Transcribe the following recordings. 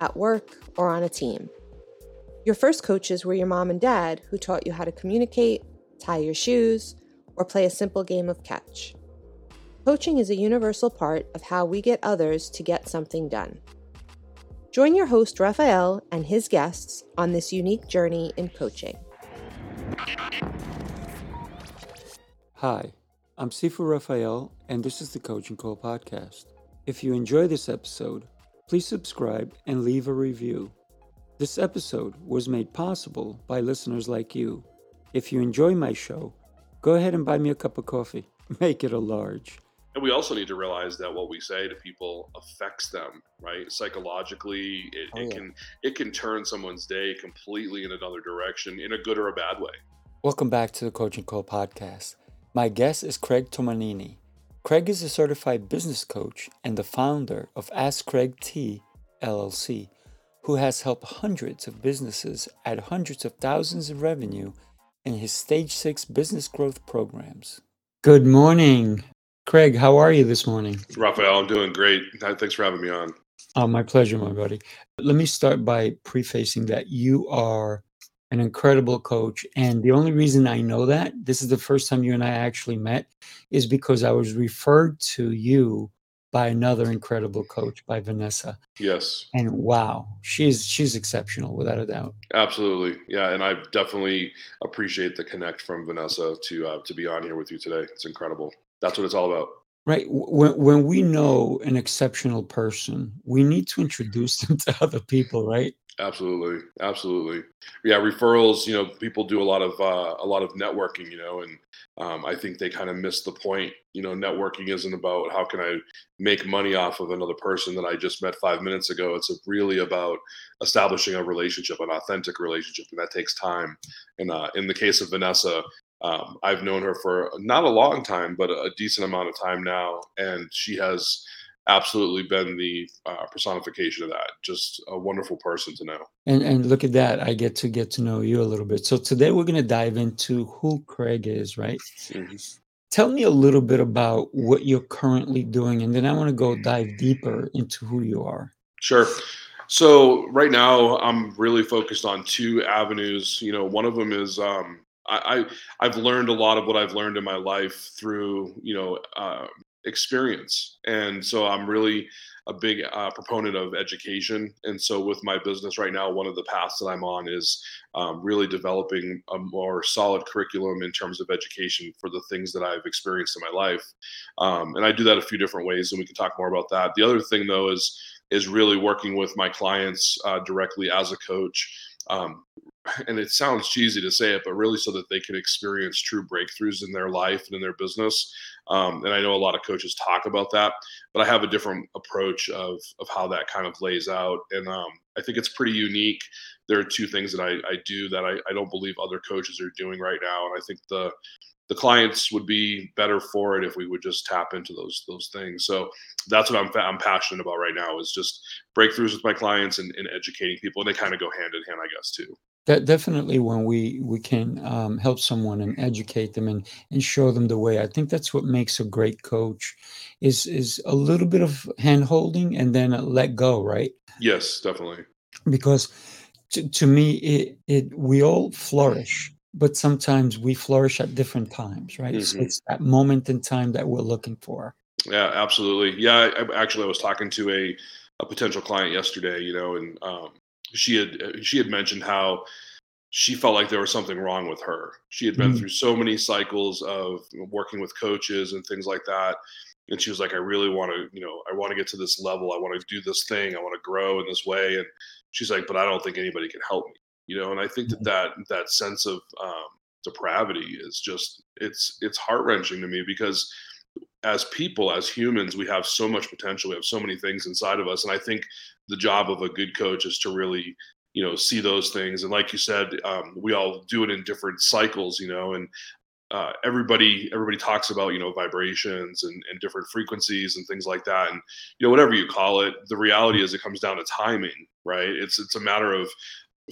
at work, or on a team. Your first coaches were your mom and dad who taught you how to communicate, tie your shoes, or play a simple game of catch. Coaching is a universal part of how we get others to get something done. Join your host, Raphael, and his guests on this unique journey in coaching. Hi, I'm Sifu Raphael, and this is the Coaching Call Podcast. If you enjoy this episode, please subscribe and leave a review. This episode was made possible by listeners like you. If you enjoy my show, go ahead and buy me a cup of coffee. Make it a large. And we also need to realize that what we say to people affects them, right? Psychologically, it, oh, it can it can turn someone's day completely in another direction, in a good or a bad way. Welcome back to the Coaching Call podcast. My guest is Craig Tomanini. Craig is a certified business coach and the founder of Ask Craig T LLC, who has helped hundreds of businesses add hundreds of thousands in revenue in his Stage 6 business growth programs. Good morning. Craig, how are you this morning? Raphael, I'm doing great. Thanks for having me on. Oh, my pleasure, my buddy. Let me start by prefacing that you are an incredible coach. And the only reason I know that, this is the first time you and I actually met, is because I was referred to you by another incredible coach, by Vanessa. Yes. And wow, she's she's exceptional without a doubt. Absolutely, yeah. And I definitely appreciate the connect from Vanessa to uh, to be on here with you today. It's incredible that's what it's all about. Right. When, when we know an exceptional person, we need to introduce them to other people, right? Absolutely, absolutely. Yeah, referrals. You know, people do a lot of uh, a lot of networking. You know, and um, I think they kind of miss the point. You know, networking isn't about how can I make money off of another person that I just met five minutes ago. It's really about establishing a relationship, an authentic relationship, and that takes time. And uh, in the case of Vanessa, um, I've known her for not a long time, but a decent amount of time now, and she has absolutely been the uh, personification of that. Just a wonderful person to know. And and look at that, I get to get to know you a little bit. So today we're going to dive into who Craig is, right? Mm-hmm. Tell me a little bit about what you're currently doing, and then I want to go dive deeper into who you are. Sure. So right now, I'm really focused on two avenues. You know, one of them is um, I, I have learned a lot of what I've learned in my life through you know uh, experience, and so I'm really a big uh, proponent of education. And so with my business right now, one of the paths that I'm on is um, really developing a more solid curriculum in terms of education for the things that I've experienced in my life. Um, and I do that a few different ways, and we can talk more about that. The other thing though is is really working with my clients uh, directly as a coach. Um, and it sounds cheesy to say it, but really so that they can experience true breakthroughs in their life and in their business. Um, and I know a lot of coaches talk about that, but I have a different approach of of how that kind of lays out, and um, I think it's pretty unique. There are two things that I, I do that I, I don't believe other coaches are doing right now, and I think the the clients would be better for it if we would just tap into those those things. So that's what I'm I'm passionate about right now is just breakthroughs with my clients and, and educating people, and they kind of go hand in hand, I guess, too. That definitely when we we can um, help someone and educate them and and show them the way. I think that's what makes a great coach is is a little bit of hand holding and then let go, right? Yes, definitely. Because to, to me, it it we all flourish, but sometimes we flourish at different times, right? Mm-hmm. So it's that moment in time that we're looking for. Yeah, absolutely. Yeah, I, actually, I was talking to a a potential client yesterday, you know, and um, she had she had mentioned how she felt like there was something wrong with her. She had been mm-hmm. through so many cycles of working with coaches and things like that. And she was like, I really want to, you know, I want to get to this level. I want to do this thing. I want to grow in this way. And she's like, but I don't think anybody can help me, you know? And I think that mm-hmm. that, that sense of um, depravity is just, it's, it's heart wrenching to me because as people, as humans, we have so much potential. We have so many things inside of us. And I think the job of a good coach is to really, you know, see those things. And like you said, um, we all do it in different cycles, you know, and uh, everybody everybody talks about you know vibrations and, and different frequencies and things like that and you know whatever you call it the reality is it comes down to timing right it's it's a matter of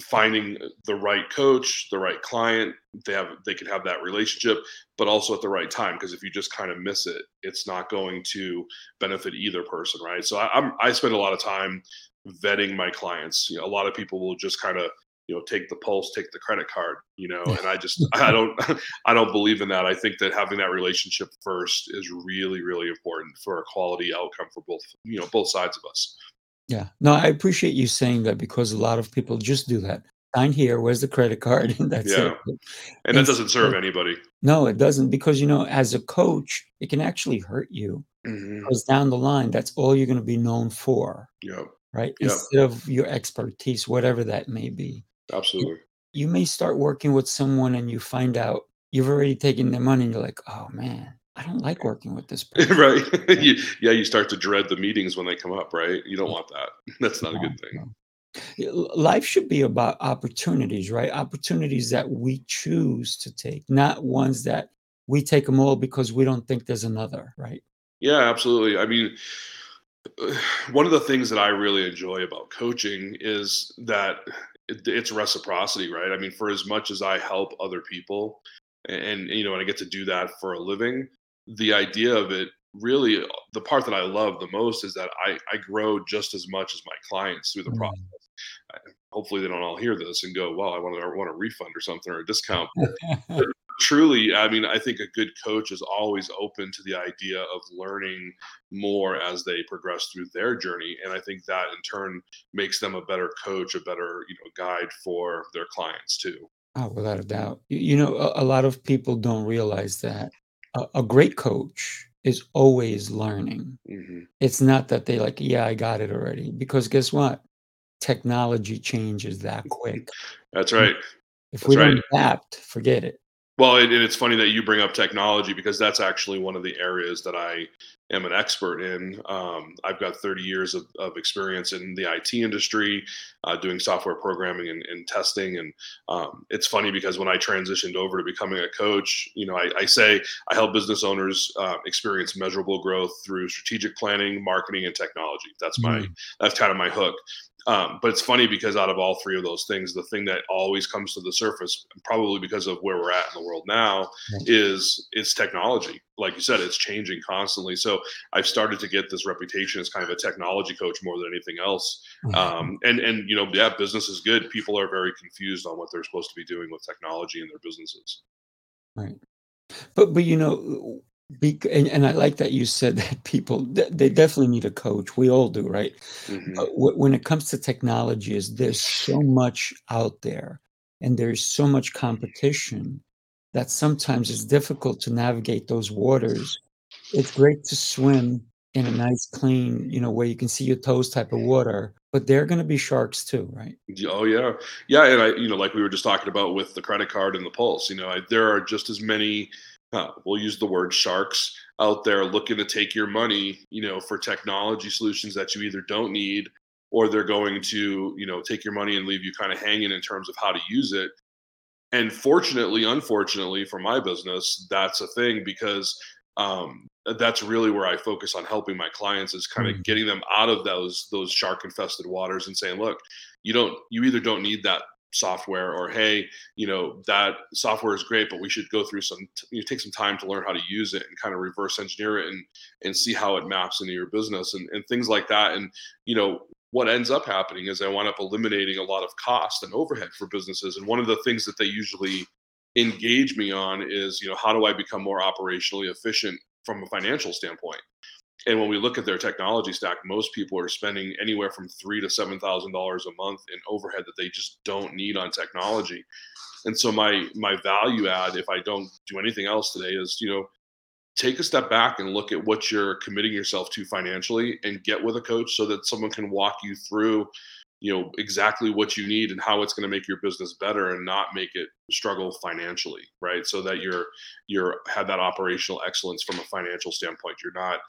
finding the right coach, the right client, they have they can have that relationship, but also at the right time. Because if you just kind of miss it, it's not going to benefit either person, right? So I, I'm I spend a lot of time vetting my clients. You know, a lot of people will just kind of you know take the pulse, take the credit card, you know, and I just I don't I don't believe in that. I think that having that relationship first is really really important for a quality outcome for both you know both sides of us. Yeah. No, I appreciate you saying that because a lot of people just do that. Sign here, where's the credit card? And that's Yeah. it. And that doesn't serve anybody. No, it doesn't because you know, as a coach, it can actually hurt you hmm because down the line, that's all you're going to be known for, Yeah, right? Yep. Instead of your expertise, whatever that may be. absolutely. You may start working with someone and you find out you've already taken their money and you're like, oh man, I don't like working with this person. right. you, yeah, you start to dread the meetings when they come up, right? You don't want that. That's not a good thing. No. Life should be about opportunities, right? Opportunities that we choose to take, not ones that we take them all because we don't think there's another, right? Yeah, absolutely. I mean, one of the things that I really enjoy about coaching is that it's reciprocity, right? I mean, for as much as I help other people, and you know, and I get to do that for a living, the idea of it really, the part that I love the most is that I I grow just as much as my clients through the process. Mm. Hopefully, they don't all hear this and go, "Well, I want to I want a refund or something or a discount." truly i mean i think a good coach is always open to the idea of learning more as they progress through their journey and i think that in turn makes them a better coach a better you know guide for their clients too Oh, without a doubt. You, you know, a, a lot of people don't realize that a, a great coach is always learning. hmm It's not that they like, yeah, I got it already. Because guess what? Technology changes that quick. that's right If That's we right. don't adapt, forget it. Well and, it's funny that you bring up technology because that's actually one of the areas that i am an expert in. Um, i've got 30 years of, of experience in the it industry uh, doing software programming and, and testing. And um, it's funny because when i transitioned over to becoming a coach you know i, I say i help business owners uh, experience measurable growth through strategic planning marketing and technology. That's my Mm. that's kind of my hook um, but it's funny because out of all three of those things, the thing that always comes to the surface, probably because of where we're at in the world now, is is technology. Like you said, it's changing constantly. So I've started to get this reputation as kind of a technology coach more than anything else. Um, and and you know, yeah, business is good. People are very confused on what they're supposed to be doing with technology in their businesses. Right. But but you know, bec and and I like that you said that people they definitely need a coach. We all do, right? hmm But wh when it comes to technology is there's so much out there, and there's so much competition that sometimes it's difficult to navigate those waters. It's great to swim in a nice, clean, you know, where you can see your toes type of water, but there are gonna be sharks too, right? Oh yeah, yeah, and I, you know, like we were just talking about with the credit card and the pulse. You know, I, there are just as many. Uh, we'll use the word sharks out there looking to take your money. You know, for technology solutions that you either don't need or they're going to, you know, take your money and leave you kind of hanging in terms of how to use it. And fortunately, unfortunately for my business, that's a thing because um, that's really where I focus on helping my clients is kind of Mm. getting them out of those those shark infested waters and saying, look, you don't you either don't need that software or hey you know that software is great but we should go through some you know, take some time to learn how to use it and kind of reverse engineer it and and see how it maps into your business and, and things like that and you know what ends up happening is i wind up eliminating a lot of cost and overhead for businesses and one of the things that they usually engage me on is you know how do i become more operationally efficient from a financial standpoint and when we look at their technology stack, most people are spending anywhere from three to seven thousand dollars a month in overhead that they just don't need on technology. And so my my value add, if I don't do anything else today, is you know take a step back and look at what you're committing yourself to financially, and get with a coach so that someone can walk you through you know exactly what you need and how it's going to make your business better and not make it struggle financially right so that you're you're have that operational excellence from a financial standpoint you're not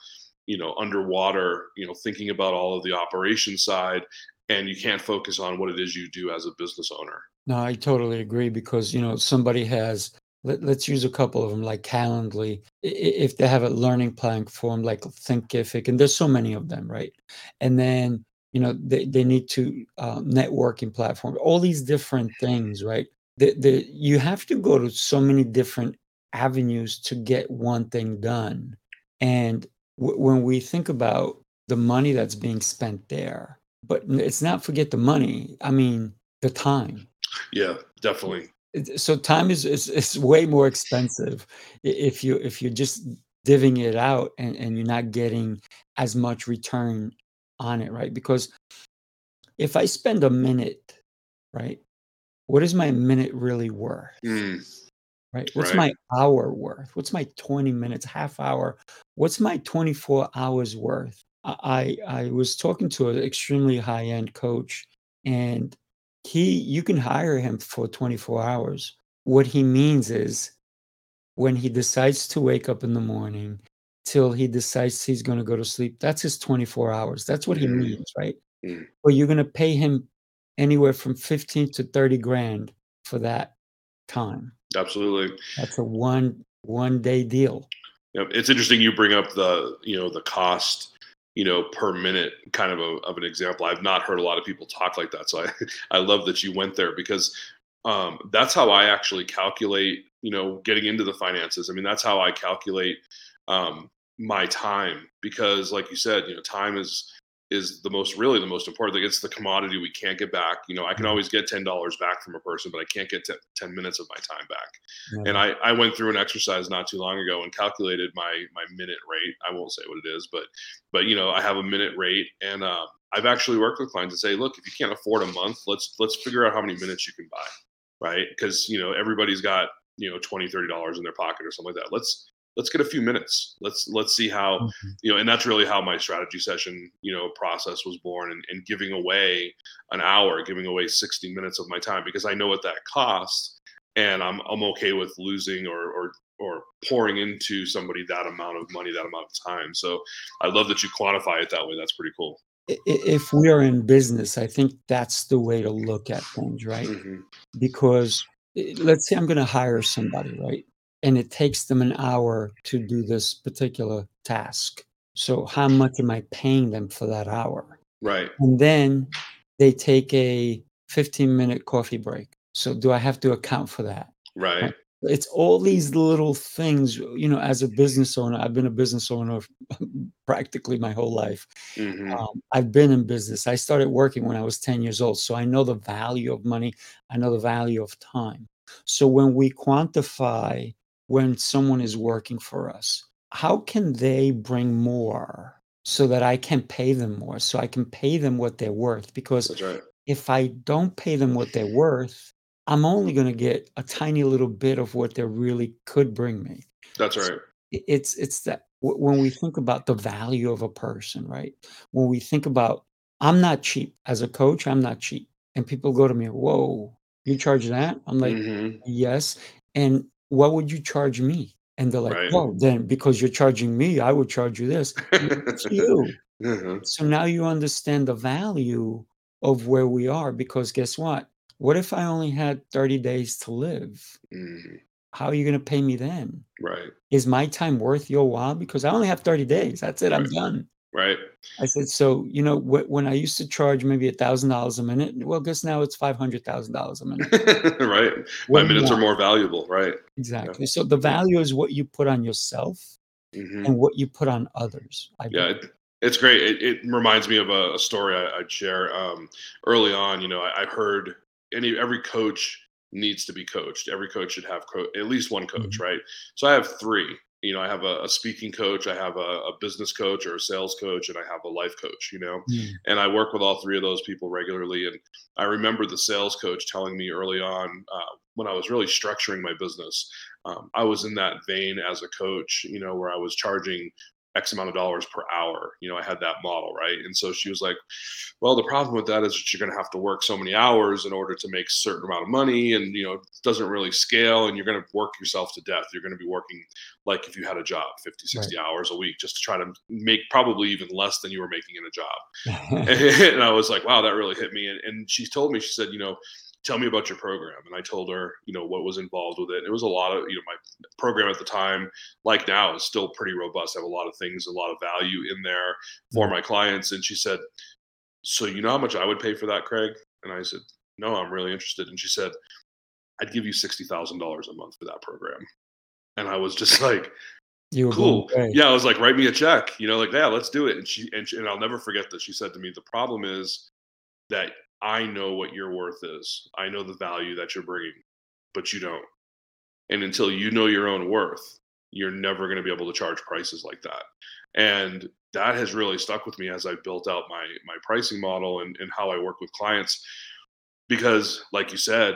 you know underwater you know thinking about all of the operation side and you can't focus on what it is you do as a business owner. No i totally agree because you know somebody has let, us use a couple of them like calendly. If they have a learning platform like thinkific and there's so many of them right? And then you know they, they need to uh, networking platform all these different things right? The, the, you have to go to so many different avenues to get one thing done. And w- when we think about the money that's being spent there but it's not forget the money i mean the time yeah definitely so time is, is is way more expensive if you if you're just divvying it out and, and you're not getting as much return on it, right? Because if I spend a minute, right, what is my minute really worth? Mm. Right? What's right. my hour worth? What's my 20 minutes, half hour? What's my 24 hours worth? I I was talking to an extremely high-end coach and he you can hire him for 24 hours. What he means is when he decides to wake up in the morning till he decides he's going to go to sleep. That's his 24 hours. That's what he mm. means, right? Mm. But you're going to pay him anywhere from 15 to 30 grand for that time. Absolutely. That's a one one day deal. Yeah, it's interesting you bring up the, you know, the cost, you know, per minute kind of a, of an example. I've not heard a lot of people talk like that. So I I love that you went there because um, that's how I actually calculate, you know, getting into the finances. I mean, that's how I calculate um, my time because like you said you know time is is the most really the most important thing. It's the commodity we can't get back. You know i can always get $10 back from a person but i can't get 10 minutes of my time back. And I, I went through an exercise not too long ago and calculated my my minute rate. I won't say what it is but but you know i have a minute rate and uh, i've actually worked with clients and say look if you can't afford a month let's let's figure out how many minutes you can buy right? Because you know everybody's got you know 20 30 dollars in their pocket or something like that. Let's let's get a few minutes. Let's let's see how mm-hmm. you know and that's really how my strategy session you know process was born and, and giving away an hour giving away 60 minutes of my time because i know what that costs and i'm i'm okay with losing or or or pouring into somebody that amount of money that amount of time. So i love that you quantify it that way. That's pretty cool. If we are in business i think that's the way to look at things right? Mm-hmm. because eh, let's say i'm going to hire somebody right and it takes them an hour to do this particular task. So how much am I paying them for that hour? Right. And then they take a 15 minute coffee break. So do I have to account for that? Right. It's all these little things, you know, as a business owner, I've been a business owner practically my whole life. Mm-hmm. Um, I've been in business. I started working when I was 10 years old. So I know the value of money. I know the value of time. So when we quantify when someone is working for us? How can they bring more so that I can pay them more, so I can pay them what they're worth? Because right. if I don't pay them what they're worth, I'm only going to get a tiny little bit of what they really could bring me. That's right. it's it's that when we think about the value of a person, right? When we think about I'm not cheap as a coach, I'm not cheap. And people go to me, "Whoa, you charge that?" I'm like, mm-hmm. "Yes." And what would you charge me? And they're like, right. well, then because you're charging me, I would charge you this. It's you. Mm-hmm. So now you understand the value of where we are because guess what? What if I only had 30 days to live? Mm-hmm. How are you going to pay me then? Right. Is my time worth your while? Because I only have 30 days. That's it. Right. I'm done. Right. I said, so, you know, wh- when I used to charge maybe a thousand dollars a minute, well, guess now it's $500,000 a minute. right. What My minutes are more valuable. Right. Exactly. Yeah. So the value is what you put on yourself mm-hmm. and what you put on others. I yeah. It, it's great. It, it, reminds me of a, a story I, would share um, early on. You know, I, I, heard any every coach needs to be coached. Every coach should have co- at least one coach, mm-hmm. right? So I have three you know, I have a, a speaking coach, I have a, a, business coach or a sales coach, and I have a life coach, you know, mm. and I work with all three of those people regularly. And I remember the sales coach telling me early on uh, when I was really structuring my business, um, I was in that vein as a coach, you know, where I was charging X amount of dollars per hour. You know, I had that model, right? And so she was like, well, the problem with that is that you're going to have to work so many hours in order to make a certain amount of money. And, you know, it doesn't really scale and you're going to work yourself to death. You're going to be working like if you had a job 50, 60 right. hours a week just to try to make probably even less than you were making in a job. and I was like, wow, that really hit me. And, and she told me, she said, you know, tell me about your program and i told her you know what was involved with it it was a lot of you know my program at the time like now is still pretty robust. I have a lot of things a lot of value in there for mm-hmm. my clients and she said so you know how much i would pay for that craig? And i said no i'm really interested. And she said i'd give you $60000 a month for that program. And i was just like you cool. yeah i was like write me a check you know like yeah let's do it. And she and, she, and i'll never forget this. She said to me the problem is that I know what your worth is. I know the value that you're bringing, but you don't. And until you know your own worth, you're never going to be able to charge prices like that. And that has really stuck with me as I built out my my pricing model and, and how I work with clients. Because, like you said,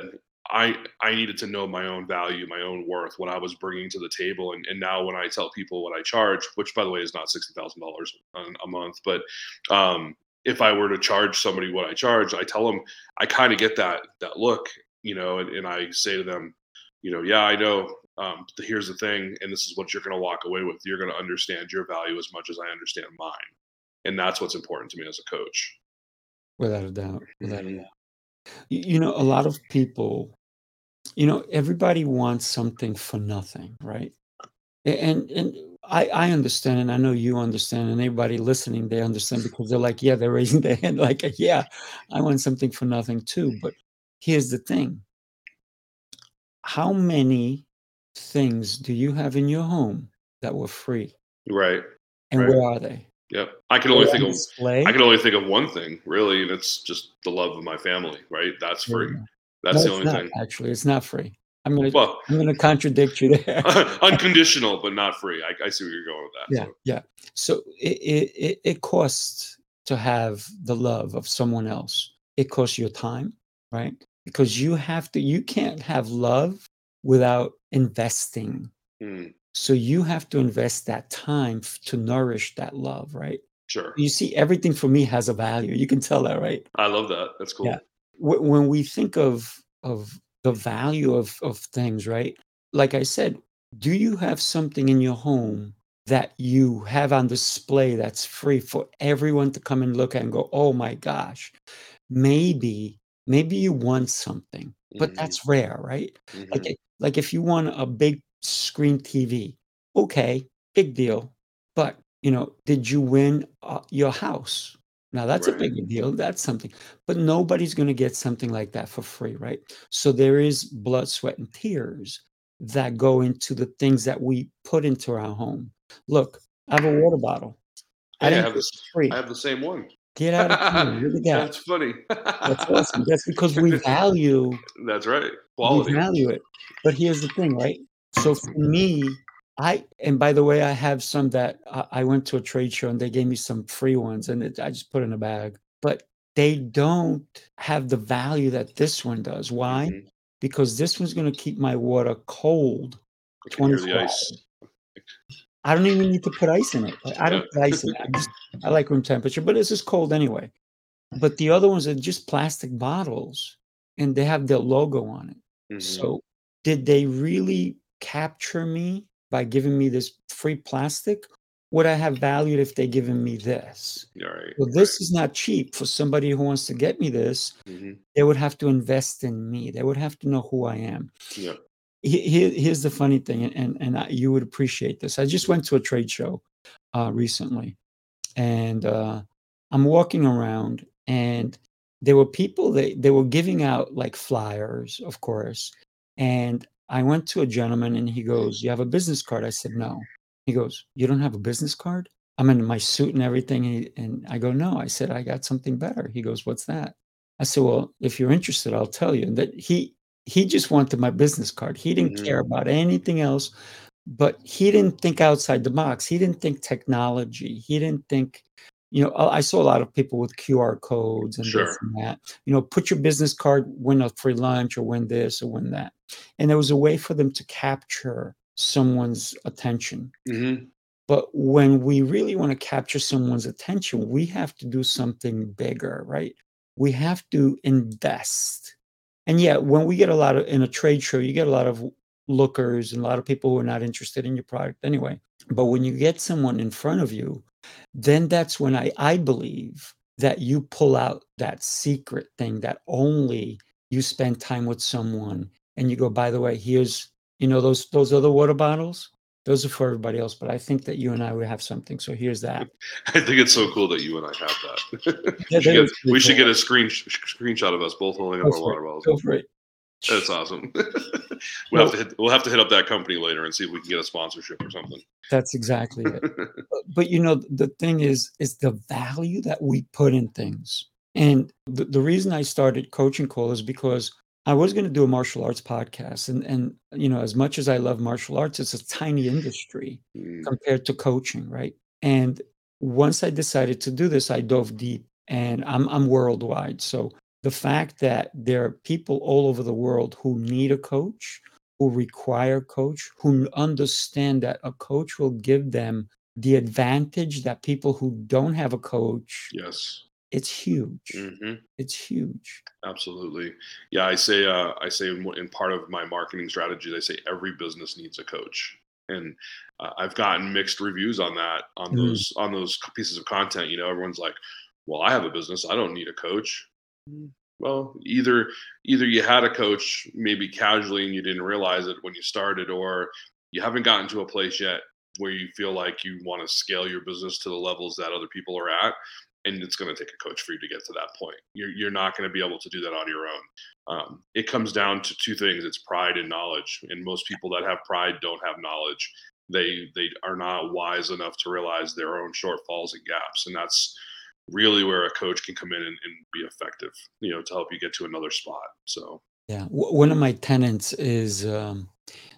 I I needed to know my own value, my own worth, what I was bringing to the table, and, and now when I tell people what I charge, which by the way is not sixty thousand dollars a month, but um, if I were to charge somebody what I charge, I tell them I kind of get that that look, you know, and, and, I say to them, you know, yeah, I know. Um, here's the thing, and this is what you're going to walk away with. You're going to understand your value as much as I understand mine, and that's what's important to me as a coach. Without a doubt, without a mm-hmm. doubt. You know, a lot of people, you know, everybody wants something for nothing, right? And and I, I understand, and I know you understand, and everybody listening, they understand because they're like, yeah, they're raising their hand, like, yeah, I want something for nothing too. But here's the thing how many things do you have in your home that were free? Right. And right. where are they? Yep. I can only think of display? I can only think of one thing, really, and it's just the love of my family, right? That's free. Yeah. That's no, the only not, thing. Actually, it's not free. I'm gonna well, I'm gonna contradict you there. unconditional, but not free. I, I, see where you're going with that. Yeah, so. yeah. So it, it it costs to have the love of someone else. It costs your time, right? Because you have to. You can't have love without investing. Mm. So you have to invest that time to nourish that love, right? Sure. You see, everything for me has a value. You can tell that, right? I love that. That's cool. Yeah. When we think of of the value of, of things, right? Like I said, do you have something in your home that you have on display that's free for everyone to come and look at and go, oh my gosh, maybe, maybe you want something, but mm-hmm. that's rare, right? Mm-hmm. Like, like if you want a big screen TV, okay, big deal. But, you know, did you win uh, your house? Now that's right. a big deal. That's something. But nobody's going to get something like that for free, right? So there is blood, sweat, and tears that go into the things that we put into our home. Look, I have a water bottle. I, I have, the, free. I have the same one. Get out of here. That's funny. That's awesome. That's because we value. That's right. Quality. We value it. But here's the thing, right? So for me, I and by the way, I have some that I, I went to a trade show and they gave me some free ones, and it, I just put in a bag. But they don't have the value that this one does. Why? Mm-hmm. Because this one's going to keep my water cold. Twenty hours. I don't even need to put ice in it. I don't put ice in it. I, just, I like room temperature, but it's just cold anyway. But the other ones are just plastic bottles, and they have their logo on it. Mm-hmm. So, did they really capture me by giving me this free plastic would I have valued if they given me this? Right. Well, this right. is not cheap for somebody who wants to get me this. Mm-hmm. They would have to invest in me. They would have to know who I am. Yeah. Here, here's the funny thing, and and I, you would appreciate this. I just went to a trade show uh, recently, and uh, I'm walking around, and there were people that they were giving out like flyers, of course, and I went to a gentleman and he goes, You have a business card? I said, No. He goes, You don't have a business card? I'm in my suit and everything. And, he, and I go, No. I said, I got something better. He goes, What's that? I said, Well, if you're interested, I'll tell you. And that he he just wanted my business card. He didn't mm-hmm. care about anything else, but he didn't think outside the box. He didn't think technology. He didn't think you know, I saw a lot of people with QR codes and sure. this and that. You know, put your business card, win a free lunch or win this or win that. And there was a way for them to capture someone's attention. Mm-hmm. But when we really want to capture someone's attention, we have to do something bigger, right? We have to invest. And yet, when we get a lot of in a trade show, you get a lot of lookers and a lot of people who are not interested in your product anyway. But when you get someone in front of you, then that's when I, I believe that you pull out that secret thing that only you spend time with someone and you go, by the way, here's, you know, those those other water bottles those are for everybody else, but I think that you and I would have something. So here's that. I think it's so cool that you and I have that. yeah, we, should get, we should get, a screen screenshot of us both holding up our water bottles. Go for it. That's awesome. we'll, well, have to hit, we'll have to hit up that company later and see if we can get a sponsorship or something. That's exactly it. but, but, you know, the thing is, is the value that we put in things. And the, the reason I started coaching call is because I was going to do a martial arts podcast, and and you know, as much as I love martial arts, it's a tiny industry mm. compared to coaching, right? And once I decided to do this, I dove deep, and I'm I'm worldwide. So the fact that there are people all over the world who need a coach, who require coach, who understand that a coach will give them the advantage that people who don't have a coach yes it's huge. Mm-hmm. It's huge. Absolutely. Yeah, I say uh, I say in part of my marketing strategy, I say every business needs a coach, and uh, I've gotten mixed reviews on that on mm. those on those pieces of content. You know, everyone's like, "Well, I have a business. I don't need a coach." Well, either either you had a coach maybe casually and you didn't realize it when you started, or you haven't gotten to a place yet where you feel like you want to scale your business to the levels that other people are at and it's going to take a coach for you to get to that point. You're, you're not going to be able to do that on your own. Um, it comes down to two things: it's pride and knowledge. And most people that have pride don't have knowledge. They they are not wise enough to realize their own shortfalls and gaps, and that's really where a coach can come in and, and be effective. You know, to help you get to another spot. So yeah, one of my tenants is um,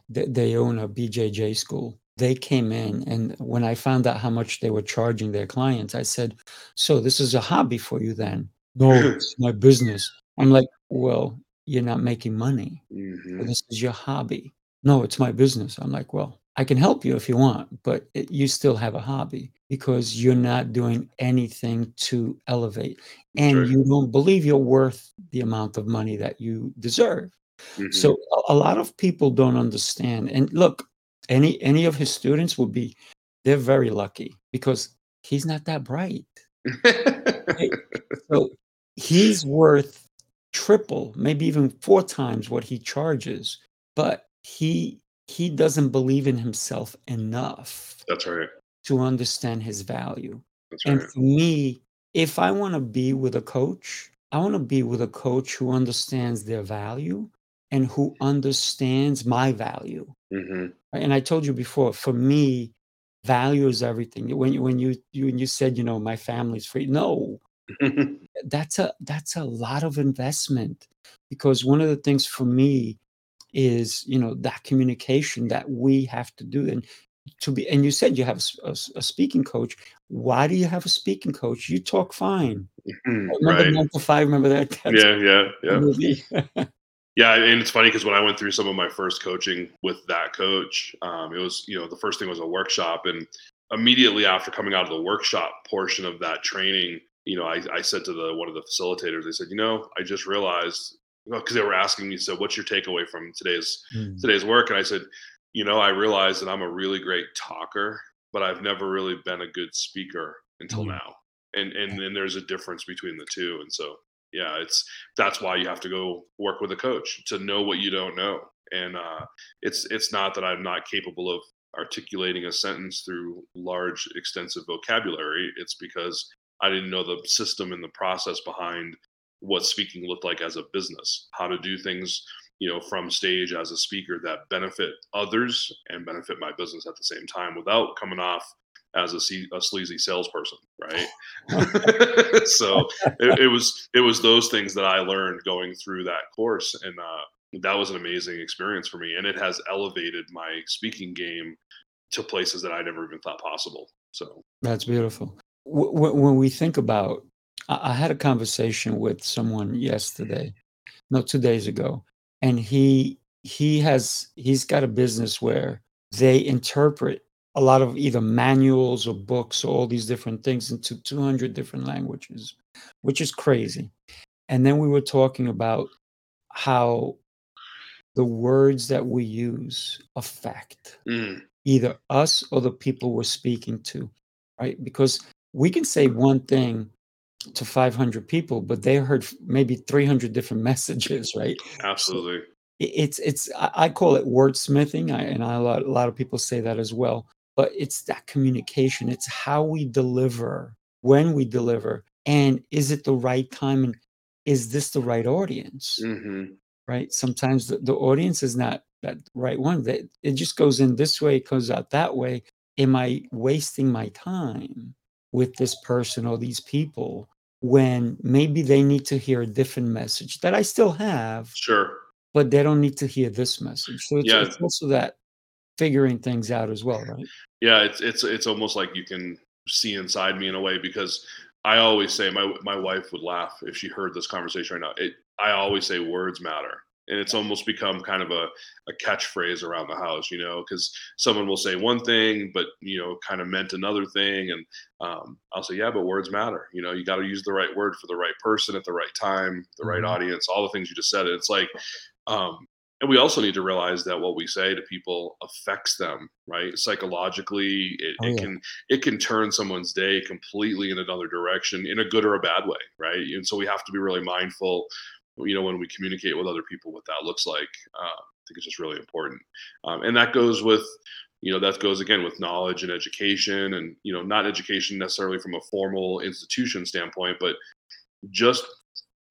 they, they own a BJJ school they came in and when i found out how much they were charging their clients i said so this is a hobby for you then no it's my business i'm like well you're not making money mm-hmm. this is your hobby no it's my business i'm like well i can help you if you want but it, you still have a hobby because you're not doing anything to elevate and right. you don't believe you're worth the amount of money that you deserve mm-hmm. so a, a lot of people don't understand and look any any of his students would be they're very lucky because he's not that bright so he's worth triple maybe even four times what he charges but he he doesn't believe in himself enough that's right to understand his value that's right. and for me if i want to be with a coach i want to be with a coach who understands their value and who understands my value mm-hmm. And I told you before, for me, value is everything. When you when you, you when you said, you know, my family's free, no, that's a that's a lot of investment because one of the things for me is you know that communication that we have to do. And to be and you said you have a, a, a speaking coach. Why do you have a speaking coach? You talk fine. Mm-hmm, remember right. to five remember that? That's yeah yeah yeah. Yeah, and it's funny because when I went through some of my first coaching with that coach, um, it was you know the first thing was a workshop, and immediately after coming out of the workshop portion of that training, you know, I, I said to the one of the facilitators, I said, you know, I just realized because they were asking me, so what's your takeaway from today's mm. today's work? And I said, you know, I realized that I'm a really great talker, but I've never really been a good speaker until mm. now. And and then there's a difference between the two. And so yeah, it's that's why you have to go work with a coach to know what you don't know. And uh, it's it's not that I'm not capable of articulating a sentence through large, extensive vocabulary. It's because I didn't know the system and the process behind what speaking looked like as a business, how to do things, you know, from stage as a speaker that benefit others and benefit my business at the same time without coming off as a, sleazy salesperson, right? so it, it, was it was those things that I learned going through that course, and uh, that was an amazing experience for me, and it has elevated my speaking game to places that I never even thought possible. So that's beautiful. when we think about, I had a conversation with someone yesterday, no, two days ago, and he he has he's got a business where they interpret a lot of either manuals or books or all these different things into 200 different languages, which is crazy. And then we were talking about how the words that we use affect Mm, either us or the people we're speaking to, right? Because we can say one thing to 500 people, but they heard maybe 300 different messages, right? Absolutely. i- it's it's I call it wordsmithing, I, and I, a lot a lot of people say that as well. But it's that communication. It's how we deliver, when we deliver, and is it the right time, and is this the right audience? hmm Right? Sometimes the, the audience is not that right one. That it just goes in this way, it goes out that way. Am I wasting my time with this person or these people when maybe they need to hear a different message that I still have? Sure. but they don't need to hear this message. So it's Yeah. it's also that figuring things out as well, right? Yeah. It's it's it's almost like you can see inside me in a way because I always say my my wife would laugh if she heard this conversation right now. It I always say words matter. And it's almost become kind of a, a catchphrase around the house, you know, because someone will say one thing, but you know, kind of meant another thing, and um, I'll say, yeah, but words matter. You know, you got to use the right word for the right person at the right time, the right Mhm. audience, all the things you just said. It's like, um, and we also need to realize that what we say to people affects them right psychologically it, Oh it can it can turn someone's day completely in another direction in a good or a bad way right and so we have to be really mindful you know when we communicate with other people what that looks like uh, i think it's just really important. Um, and that goes with you know that goes again with knowledge and education and you know not education necessarily from a formal institution standpoint but just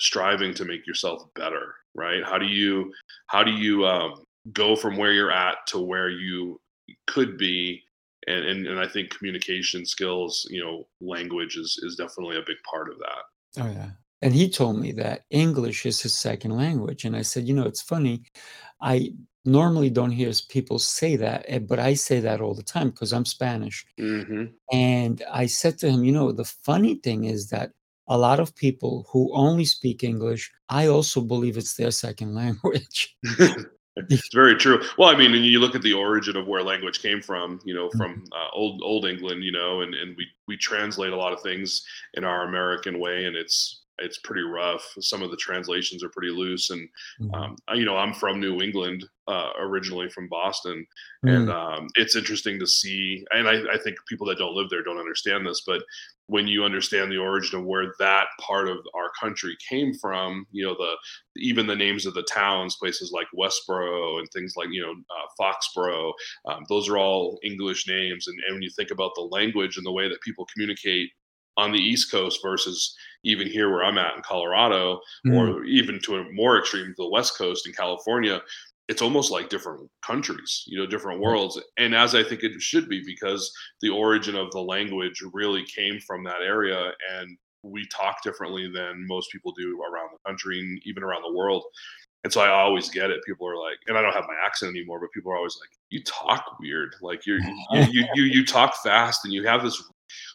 striving to make yourself better right? How do you how do you um, go from where you're at to where you could be? And, and and i think communication skills you know language is is definitely a big part of that. Oh yeah. And he told me that English is his second language. And I said, you know, it's funny. I normally don't hear people say that, eh, but I say that all the time because I'm Spanish. hmm And I said to him, you know, the funny thing is that a lot of people who only speak English, I also believe it's their second language. it's very true well i mean and you look at the origin of where language came from you know from uh, old old england you know and and we we translate a lot of things in our american way and it's it's pretty rough some of the translations are pretty loose and Mhm. um, you know i'm from new england uh, originally from boston and Mm, um, it's interesting to see and I, I think people that don't live there don't understand this but when you understand the origin of where that part of our country came from you know the even the names of the towns places like westboro and things like you know uh, foxborough um, those are all english names and, and when you think about the language and the way that people communicate on the east coast versus even here where i'm at in colorado mm, or even to a more extreme the west coast in california it's almost like different countries you know different worlds. And as i think it should be because the origin of the language really came from that area and we talk differently than most people do around the country and even around the world. And so i always get it. People are like and i don't have my accent anymore but people are always like you talk weird. Like you're you you you, you talk fast and you have this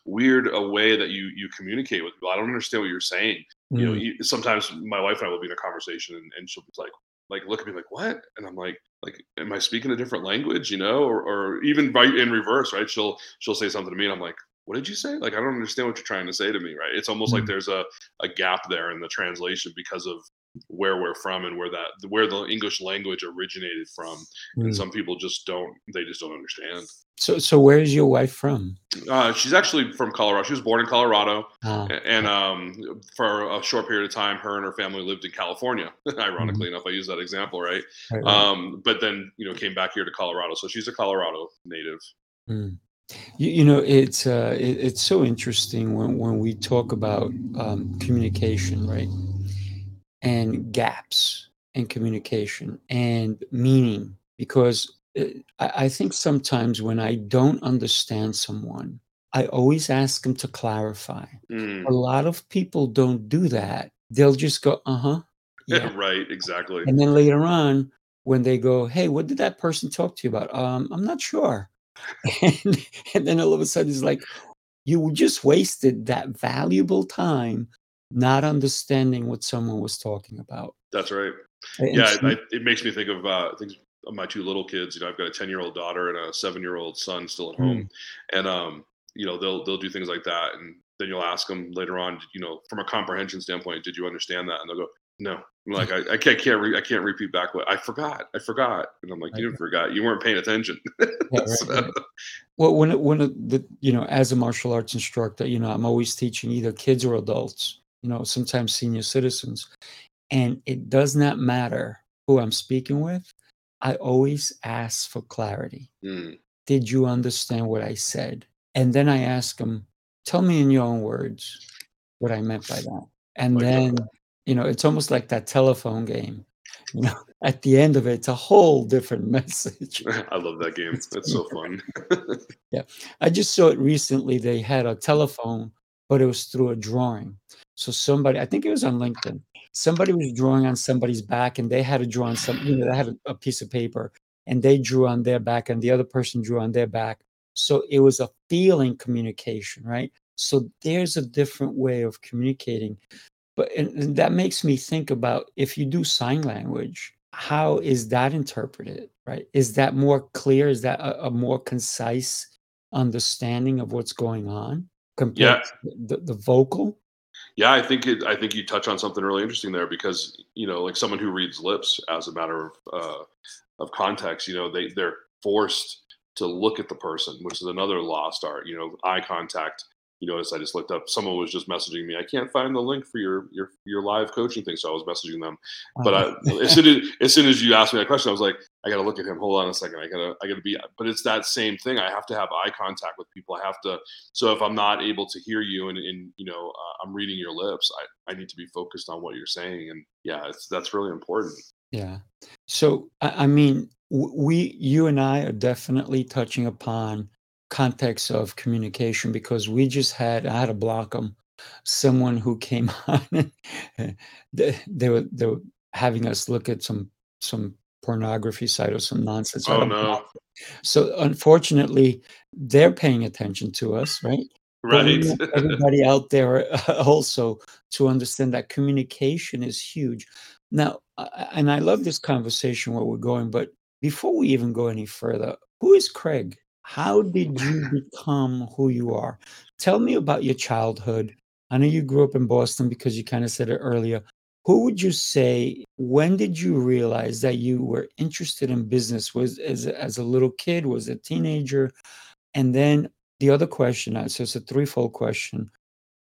weird a way that you you communicate with people. I don't understand what you're saying. You know Mm, you, sometimes my wife and i will be in a conversation and, and she'll be like like look at me like what? And i'm like like am i speaking a different language? You know or, or even right in reverse right? She'll she'll say something to me and i'm like what did you say? Like i don't understand what you're trying to say to me right? It's almost like mm, there's a, a gap there in the translation because of where we're from and where that where the english language originated from and mm. some people just don't they just don't understand So, so where's your wife from? uh, she's actually from colorado she was born in colorado a- and um, for a short period of time, her and her family lived in California. Ironically enough, I use that example, right? Right, right. Um, but then you know came back here to Colorado, so she's a Colorado native. Mm. You, you know, it's uh, it, it's so interesting when when we talk about um, communication, right, and gaps in communication and meaning, because I, I think sometimes when I don't understand someone, I always ask them to clarify. Mm. A lot of people don't do that. They'll just go, uh huh, yeah, right, exactly. and then later on, when they go, hey, what did that person talk to you about? Um, I'm not sure. And, and then all of a sudden, it's like, you just wasted that valuable time not understanding what someone was talking about. That's right. And Yeah, so, I, it makes me think of uh, things. My two little kids. You know, I've got a ten year old daughter and a seven year old son still at home, mm. and um, you know, they'll they'll do things like that, and then you'll ask them later on, you know, from a comprehension standpoint, did you understand that? And they'll go, no. I'm like, I, I can't, can't re- I can't repeat back what I forgot. I forgot. And I'm like, you forgot. You weren't paying attention. yeah, right, so. right. Well, when, when the, you know, as a martial arts instructor, you know, I'm always teaching either kids or adults, you know, sometimes senior citizens. And it does not matter who I'm speaking with. I always ask for clarity. Mm. Did you understand what I said? And then I ask them, tell me in your own words what I meant by that. And then you know, it's almost like that telephone game. You know, at the end of it, it's a whole different message. I love that game. It's so fun. yeah. I just saw it recently. They had a telephone, but it was through a drawing. So somebody, I think it was on LinkedIn, somebody was drawing on somebody's back and they had to draw on some, you know, they had a, a piece of paper and they drew on their back and the other person drew on their back. So it was a feeling communication, right? So there's a different way of communicating but and, and that makes me think about if you do sign language, how is that interpreted? Right? Is that more clear? Is that a, a more concise understanding of what's going on compared yeah. to the, the vocal? Yeah, I think it. I think you touch on something really interesting there because you know, like someone who reads lips as a matter of uh, of context, you know, they they're forced to look at the person, which is another lost art. You know, eye contact you notice I just looked up. Someone was just messaging me. I can't find the link for your your your live coaching thing, so I was messaging them. But I, uh-huh. as soon as as soon as you asked me that question, I was like, I got to look at him. Hold on a second. I gotta I gotta be. But it's that same thing. I have to have eye contact with people. I have to. So if I'm not able to hear you and, and you know uh, I'm reading your lips, I I need to be focused on what you're saying. And yeah, it's that's really important. Yeah. So I, I mean, we you and I are definitely touching upon context of communication because we just had I had to block them someone who came on they, they were they were having us look at some some pornography site or some nonsense. Oh no. So unfortunately, they're paying attention to us, right? Right. everybody out there uh, also to understand that communication is huge. Now, and I love this conversation where we're going, but before we even go any further, who is Craig? How did you become who you are? Tell me about your childhood. I know you grew up in Boston because you kind of said it earlier. Who would you say, when did you realize that you were interested in business? Was as, as a little kid, was a teenager? And then the other question, uh, so it's a threefold question.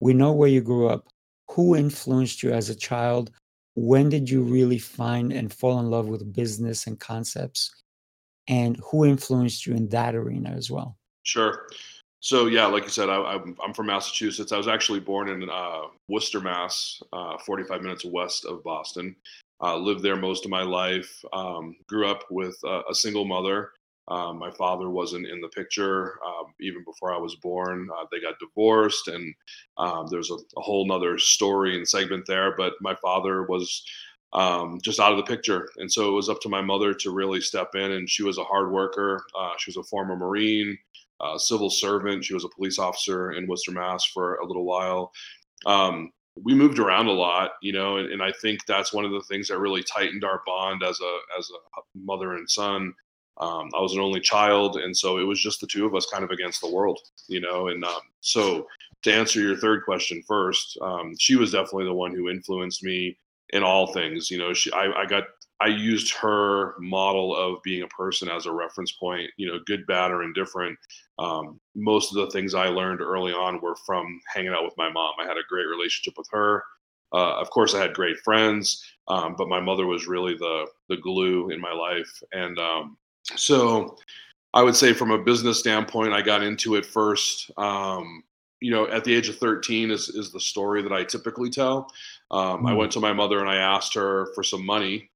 We know where you grew up. Who influenced you as a child? When did you really find and fall in love with business and concepts? and who influenced you in that arena as well? Sure. So yeah, like you said, I, am from Massachusetts. I was actually born in uh, Worcester, Mass, uh, 45 minutes west of Boston. Uh, lived there most of my life. Um, grew up with a single mother. Um, my father wasn't in the picture um, even before I was born. Uh, they got divorced, and um, there's a, a, whole nother story and segment there. But my father was um, just out of the picture. And so it was up to my mother to really step in. And she was a hard worker. Uh, she was a former Marine, uh, civil servant. She was a police officer in Worcester, Mass for a little while. Um, we moved around a lot, you know, and, and, I think that's one of the things that really tightened our bond as a as a mother and son. Um, I was an only child, and so it was just the two of us, kind of against the world, you know. And um, so, to answer your third question first, um, she was definitely the one who influenced me in all things. You know, she I, I got I used her model of being a person as a reference point. You know, good, bad, or indifferent. Um, most of the things I learned early on were from hanging out with my mom. I had a great relationship with her. Uh, of course, I had great friends, um, but my mother was really the the glue in my life. And um, so, I would say, from a business standpoint, I got into it first. Um, you know, at the age of 13 is is the story that I typically tell. Um, I hmm. went to my mother and I asked her for some money,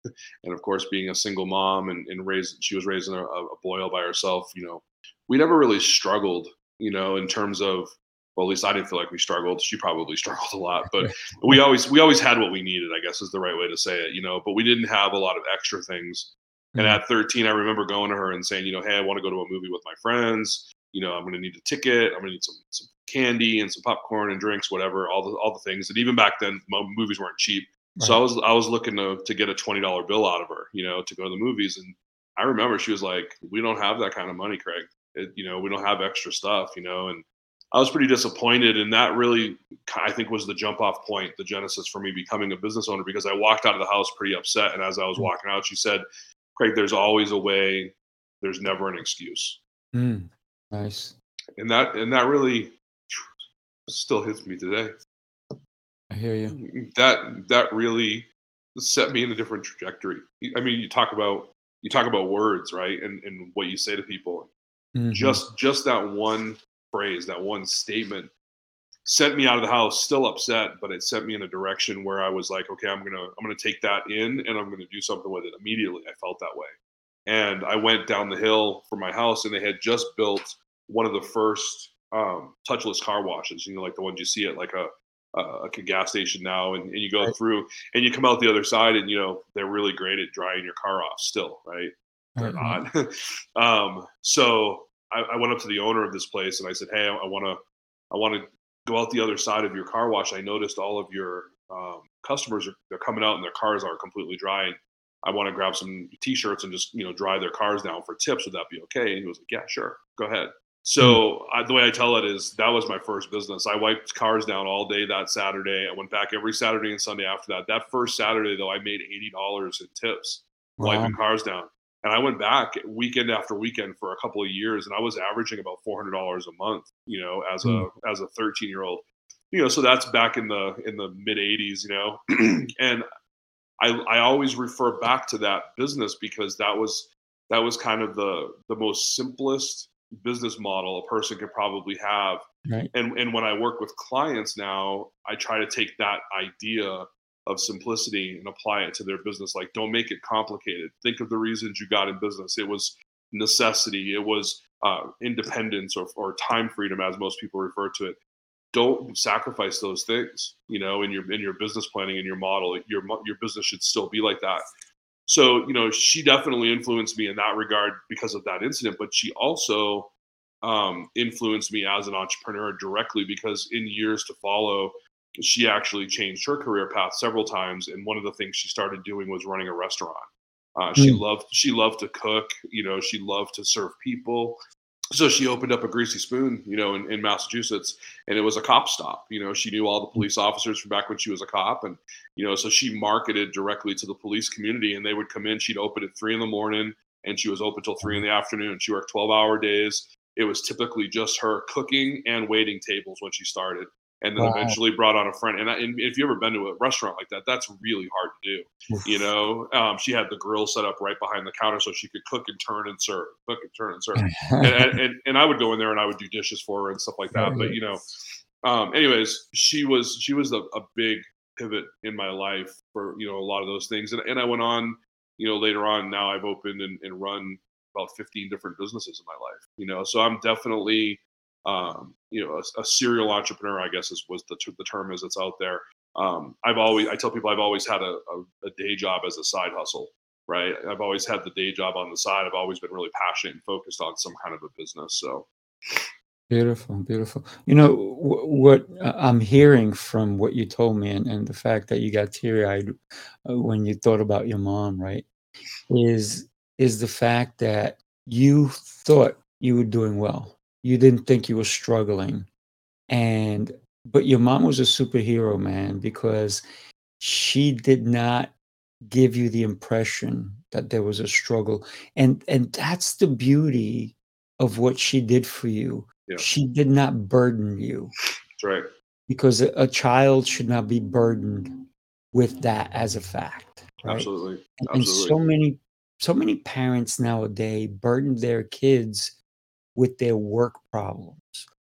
and of course, being a single mom and, and raised, she was raising a, a boy all by herself. You know, we never really struggled. You know, in terms of well, at least I didn't feel like we struggled. She probably struggled a lot, but we always we always had what we needed. I guess is the right way to say it. You know, but we didn't have a lot of extra things. And hmm. at 13, I remember going to her and saying, you know, hey, I want to go to a movie with my friends. You know, I'm going to need a ticket. I'm going to need some some candy and some popcorn and drinks, whatever, all the all the things. And even back then, movies weren't cheap. Right. So I was I was looking to to get a twenty dollar bill out of her, you know, to go to the movies. And I remember she was like, "We don't have that kind of money, Craig. It, you know, we don't have extra stuff, you know." And I was pretty disappointed, and that really, I think, was the jump off point, the genesis for me becoming a business owner because I walked out of the house pretty upset. And as I was mm. walking out, she said, "Craig, there's always a way. There's never an excuse." Mm, nice. And that and that really still hits me today. I hear you. That that really set me in a different trajectory. I mean, you talk about you talk about words, right? And and what you say to people. Mm-hmm. Just just that one phrase, that one statement sent me out of the house still upset, but it sent me in a direction where I was like, okay, I'm gonna I'm gonna take that in and I'm gonna do something with it. Immediately I felt that way. And I went down the hill from my house and they had just built one of the first um, touchless car washes, you know, like the ones you see at like a uh, like a gas station now, and, and you go right. through and you come out the other side, and you know they're really great at drying your car off. Still, right? They're mm-hmm. not. um, so I, I, went up to the owner of this place and I said, "Hey, I want to, I want to go out the other side of your car wash. I noticed all of your um, customers are they're coming out and their cars aren't completely dry. And I want to grab some t-shirts and just you know dry their cars down for tips. Would that be okay?" And he was like, "Yeah, sure, go ahead." So I, the way I tell it is that was my first business. I wiped cars down all day that Saturday. I went back every Saturday and Sunday after that. That first Saturday though, I made eighty dollars in tips wow. wiping cars down. And I went back weekend after weekend for a couple of years, and I was averaging about four hundred dollars a month. You know, as a mm. as a thirteen year old. You know, so that's back in the in the mid '80s. You know, and I I always refer back to that business because that was that was kind of the the most simplest business model a person could probably have. Right. And and when I work with clients now, I try to take that idea of simplicity and apply it to their business. Like, don't make it complicated. Think of the reasons you got in business. It was necessity. It was uh, independence or, or time freedom, as most people refer to it. Don't sacrifice those things. You know, in your in your business planning and your model, your your business should still be like that so you know she definitely influenced me in that regard because of that incident but she also um, influenced me as an entrepreneur directly because in years to follow she actually changed her career path several times and one of the things she started doing was running a restaurant uh, she mm. loved she loved to cook you know she loved to serve people so she opened up a greasy spoon you know in, in, massachusetts and it was a cop stop you know she knew all the police officers from back when she was a cop and you know so she marketed directly to the police community and they would come in she'd open at three in the morning and she was open till three in the afternoon. She worked 12 hour days. It was typically just her cooking and waiting tables when she started and then wow. eventually brought on a friend. And, I, and, if you've ever been to a restaurant like that, that's really hard to do. you know, um, she had the grill set up right behind the counter so she could cook and turn and serve, cook and turn and serve. and, and, and, I would go in there and I would do dishes for her and stuff like that. But you know, um, anyways, she was she was a, a big pivot in my life for you know a lot of those things. And, and I went on, you know, later on. Now I've opened and, and run about 15 different businesses in my life. You know, so I'm definitely um, you know, a, a, serial entrepreneur, I guess is was the, the term is it's out there. Um, I've always, I tell people I've always had a, a, a, day job as a side hustle, right? I've always had the day job on the side. I've always been really passionate and focused on some kind of a business. So beautiful, beautiful. You know, what uh, I'm hearing from what you told me and, and the fact that you got teary eyed uh, when you thought about your mom, right? Is, is the fact that you thought you were doing well you didn't think you were struggling and but your mom was a superhero man because she did not give you the impression that there was a struggle and and that's the beauty of what she did for you yeah. she did not burden you that's right because a, a, child should not be burdened with that as a fact right? absolutely. Absolutely and so many so many parents nowadays burden their kids with their work problems.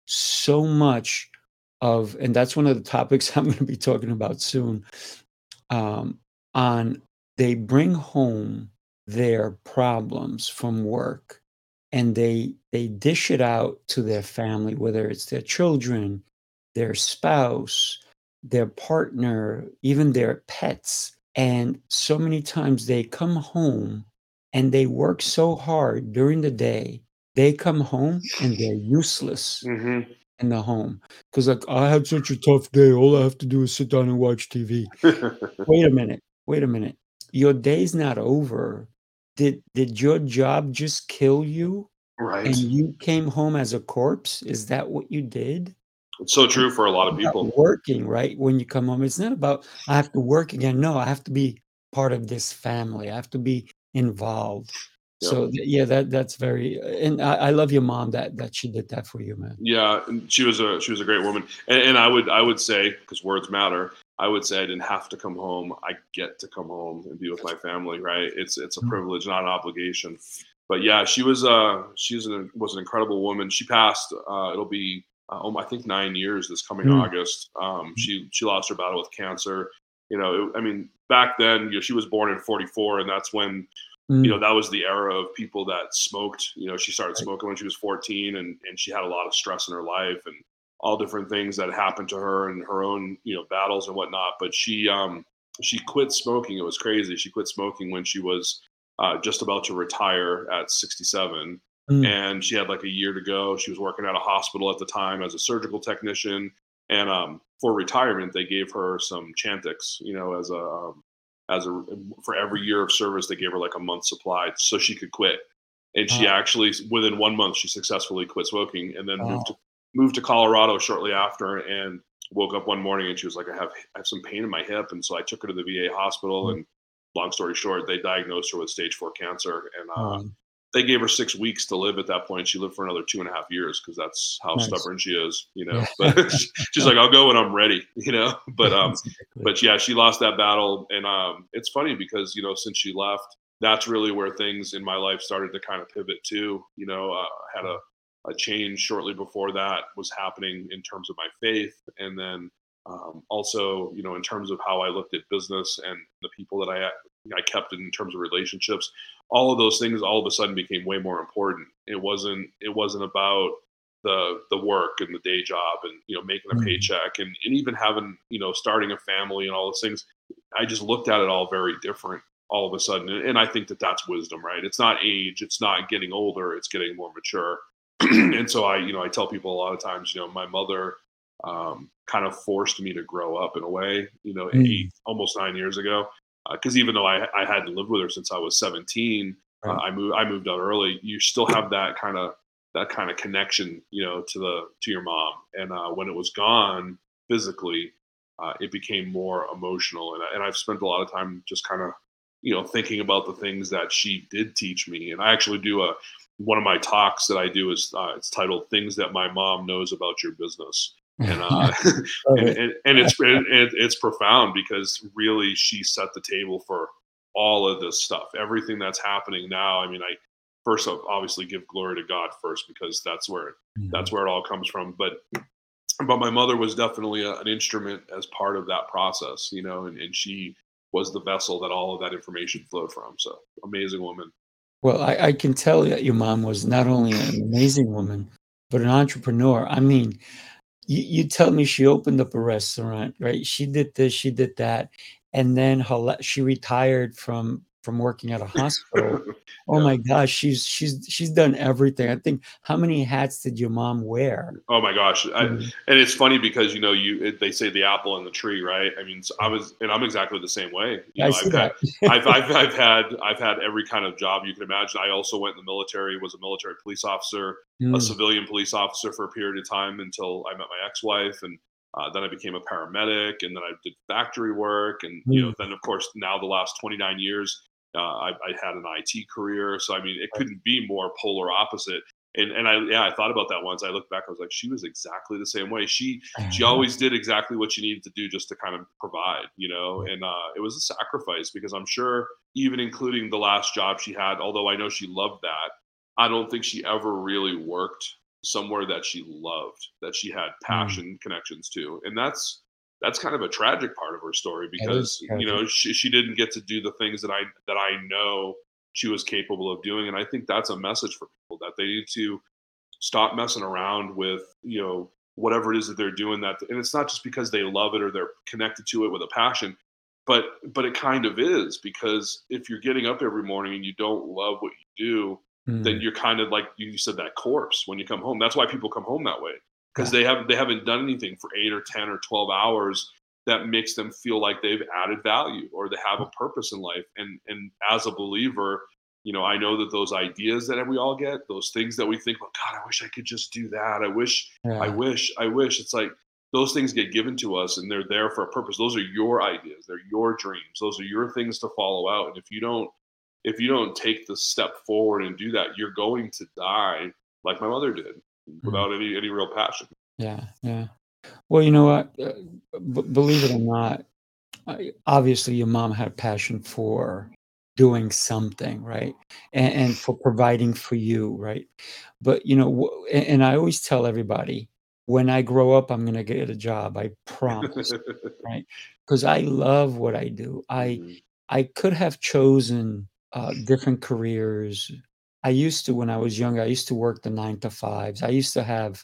So much of, and that's one of the topics I'm going to be talking about soon. Um, on they bring home their problems from work and they they dish it out to their family whether it's their children their spouse their partner even their pets and so many times they come home and they work so hard during the day they come home and they're useless mm-hmm. in the home because like I had such a tough day. All I have to do is sit down and watch TV. wait a minute. Wait a minute. Your day's not over did did your job just kill you Right. and you came home as a corpse? Is that what you did? It's so true for a lot of people. working, right? When you come home, it's not about I have to work again. No, I have to be part of this family. I have to be involved. So yeah, that that's very and I, I love your mom that that she did that for you, man. Yeah, she was a she was a great woman, and, and I would I would say because words matter. I would say I didn't have to come home. I get to come home and be with my family. Right? It's it's a Mm. privilege, not an obligation. But yeah, she was uh she's an was an incredible woman. She passed. Uh, it'll be uh, I think nine years this coming Mm. August. Um, she she lost her battle with cancer. You know, it, I mean, back then, you know, she was born in '44, and that's when Mm. you know that was the era of people that smoked. You know she started smoking when she was 14 and and she had a lot of stress in her life and all different things that happened to her and her own you know battles and whatnot. But she um she quit smoking. It was crazy. She quit smoking when she was uh, just about to retire at 67 Mm. and she had like a year to go. She was working at a hospital at the time as a surgical technician and um for retirement they gave her some chantix you know as a um, as a for every year of service they gave her like a month supply so she could quit and she Wow. actually within one month she successfully quit smoking and then Wow. moved to moved to colorado shortly after and woke up one morning and she was like i have i have some pain in my hip and so i took her to the va hospital Mm. and long story short they diagnosed her with stage four cancer and uh, Um, they gave her six weeks to live at that point. She lived for another two and a half years because that's how Nice. stubborn she is, you know. But she's like, I'll go when I'm ready, you know. But um, but yeah, she lost that battle, and um, it's funny because you know since she left, that's really where things in my life started to kind of pivot too. You know, uh, I had a a change shortly before that was happening in terms of my faith, and then um, also you know in terms of how I looked at business and the people that I I kept in terms of relationships. All of those things all of a sudden became way more important. It wasn't it wasn't about the the work and the day job and you know making a Mhm. paycheck and, and even having you know starting a family and all those things i just looked at it all very different all of a sudden and, and i think that that's wisdom right it's not age it's not getting older it's getting more mature and so i you know i tell people a lot of times you know my mother um, kind of forced me to grow up in a way you know Mm. eight almost nine years ago because even though I, I hadn't lived with her since i was 17 uh, i moved i moved out early you still have that kind of that kind of connection you know to the to your mom. And uh, when it was gone physically uh, it became more emotional. And, and i've spent a lot of time just kind of you know thinking about the things that she did teach me. And i actually do a one of my talks that i do is uh, it's titled things that my mom knows about your business and uh, and, and, and it's and it's profound because really she set the table for all of this stuff. Everything that's happening now i mean i first off obviously give glory to god first because that's where that's where it all comes from. But but my mother was definitely a, an instrument as part of that process you know and, and she was the vessel that all of that information flowed from. So amazing woman. Well, I, I can tell that your mom was not only an amazing woman, but an entrepreneur. I mean, you, you tell me she opened up a restaurant, right? She did this, she did that, and then her, she retired from from working at a hospital. Oh Yeah. my gosh, she's she's she's done everything. I think how many hats did your mom wear? oh my gosh I, Mhm. and it's funny because you know you it, they say the apple in the tree right i mean so i was and i'm exactly the same way you I see I've, had. I've, I've, I've had I've had every kind of job you can imagine. I also went in the military, was a military police officer, a Mm, civilian police officer for a period of time until I met my ex-wife, and uh, then I became a paramedic, and then I did factory work, and you know, Mm. then of course now the last 29 years, uh, I, I had an IT career. So I mean, it couldn't be more polar opposite. And and I yeah, I thought about that once. I looked back, I was like, she was exactly the same way. She she always did exactly what she needed to do just to kind of provide, you know. And uh, it was a sacrifice because I'm sure, even including the last job she had, although I know she loved that, I don't think she ever really worked somewhere that she loved, that she had passion connections to, and that's that's kind of a tragic part of her story because you know she she didn't get to do the things that I that I know she was capable of doing, and I think that's a message for people that they need to stop messing around with you know whatever it is that they're doing that and it's not just because they love it or they're connected to it with a passion but but it kind of is because if you're getting up every morning and you don't love what you do then Mm, you're kind of like you said that corpse when you come home. That's why people come home that way because Yeah. they haven't they haven't done anything for 8 or 10 or 12 hours that makes them feel like they've added value or they have a purpose in life and and as a believer you know, I know that those ideas that we all get, those things that we think, well, God, I wish I could just do that. I wish, yeah. I wish, I wish. It's like those things get given to us and they're there for a purpose. Those are your ideas. They're your dreams. Those are your things to follow out. And if you don't, if you don't take the step forward and do that, you're going to die like my mother did. Without mm-hmm. any, any real passion. Yeah. Yeah. Well, you know what? Uh, b- believe it or not, obviously your mom had a passion for doing something right and, and for providing for you right but you know and, and i always tell everybody when i grow up i'm going to get a job i promise right because i love what i do i mm-hmm. i could have chosen uh, different careers i used to when i was younger i used to work the nine to fives i used to have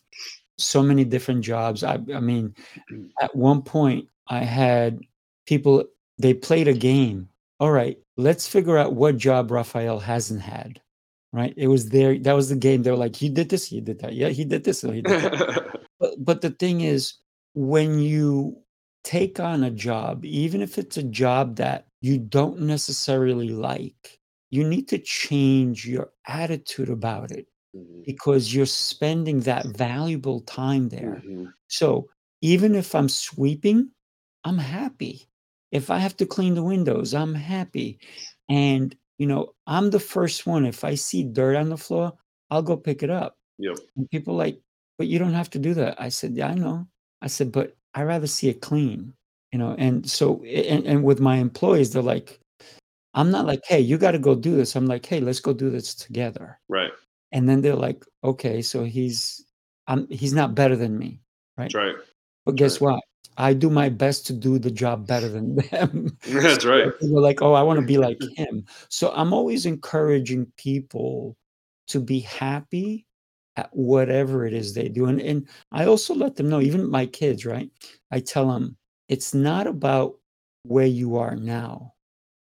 so many different jobs i, I mean mm-hmm. at one point i had people they played a game all right, let's figure out what job Raphael hasn't had. Right? It was there. That was the game. They were like, he did this, he did that. Yeah, he did this, he did that. but, but the thing is, when you take on a job, even if it's a job that you don't necessarily like, you need to change your attitude about it mm-hmm. because you're spending that valuable time there. Mm-hmm. So even if I'm sweeping, I'm happy if I have to clean the windows, I'm happy. And, you know, I'm the first one. If I see dirt on the floor, I'll go pick it up. Yep. And people like, but you don't have to do that. I said, yeah, I know. I said, but I rather see it clean, you know. And so, and, and with my employees, they're like, I'm not like, hey, you got to go do this. I'm like, hey, let's go do this together. Right. And then they're like, okay, so he's, I'm, he's not better than me, right? That's right. But guess right. what? I do my best to do the job better than them. That's right. People are like, oh, I want to be like him. So I'm always encouraging people to be happy at whatever it is they do. And, and I also let them know, even my kids, right? I tell them it's not about where you are now,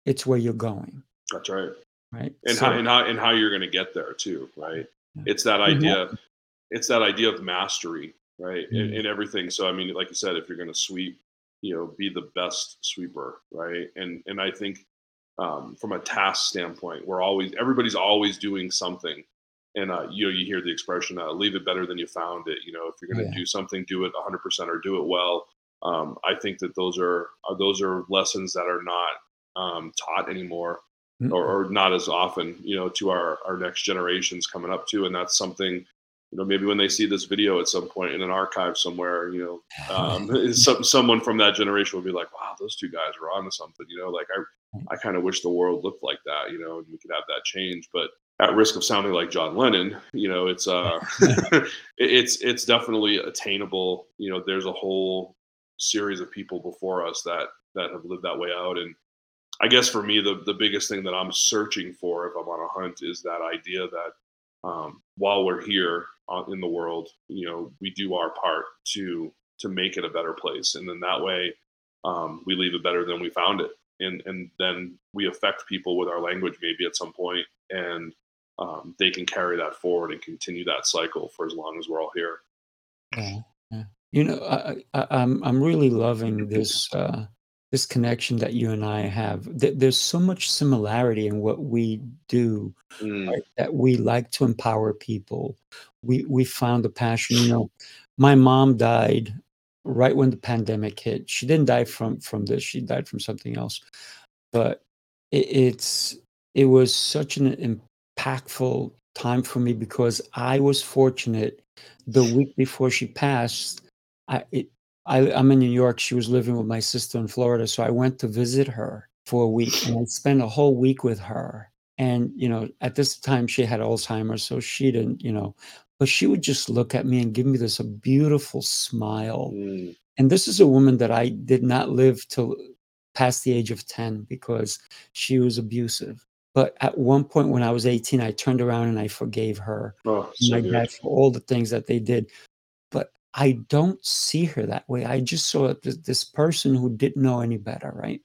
it's where you're going. That's right. Right. And so, how and how and how you're gonna get there too, right? Yeah. It's that idea, mm-hmm. it's that idea of mastery right? Mm-hmm. In, in, everything. So I mean, like you said, if you're going to sweep, you know, be the best sweeper, right? And and I think um, from a task standpoint, we're always everybody's always doing something. And uh, you know, you hear the expression, uh, "Leave it better than you found it." You know, if you're going to yeah. do something, do it 100% or do it well. Um, I think that those are uh, those are lessons that are not um, taught anymore, mm-hmm. or, or, not as often. You know, to our our next generations coming up too, and that's something you know, maybe when they see this video at some point in an archive somewhere, you know, um, some, someone from that generation will be like, "Wow, those two guys were onto something." You know, like I, I kind of wish the world looked like that. You know, and we could have that change. But at risk of sounding like John Lennon, you know, it's uh, it's it's definitely attainable. You know, there's a whole series of people before us that that have lived that way out, and I guess for me, the the biggest thing that I'm searching for if I'm on a hunt is that idea that um, while we're here in the world, you know, we do our part to to make it a better place, and then that way um, we leave it better than we found it, and and then we affect people with our language maybe at some point, and um, they can carry that forward and continue that cycle for as long as we're all here. Yeah. You know, I, I, I'm I'm really loving this uh, this connection that you and I have. There's so much similarity in what we do, mm. right, that we like to empower people. We we found a passion. You know, my mom died right when the pandemic hit. She didn't die from from this. She died from something else. But it, it's it was such an impactful time for me because I was fortunate. The week before she passed, I it, I, I'm in New York. She was living with my sister in Florida. So I went to visit her for a week and I spent a whole week with her. And, you know, at this time she had Alzheimer's. So she didn't, you know, but she would just look at me and give me this a beautiful smile. Mm. And this is a woman that I did not live till past the age of 10 because she was abusive. But at one point when I was 18, I turned around and I forgave her, oh, so my dad for all the things that they did. I don't see her that way. I just saw this person who didn't know any better, right?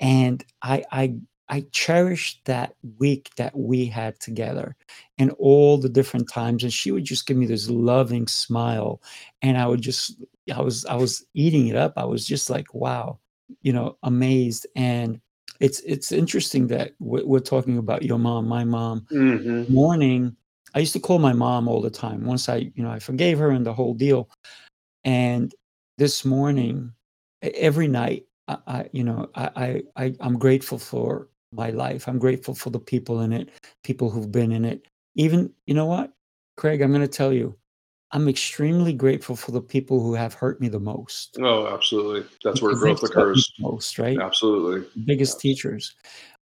And I I I cherished that week that we had together and all the different times. And she would just give me this loving smile. And I would just I was I was eating it up. I was just like, wow, you know, amazed. And it's it's interesting that we're, we're talking about your mom, my mom. Mhm. Morning, I used to call my mom all the time. Once I, you know, I forgave her and the whole deal. And this morning, every night, I, I you know, I, I, I, I'm grateful for my life. I'm grateful for the people in it, people who've been in it. Even, you know what, Craig, I'm going to tell you, I'm extremely grateful for the people who have hurt me the most. Oh, absolutely. That's where Because growth occurs. most, right? Absolutely. biggest teachers.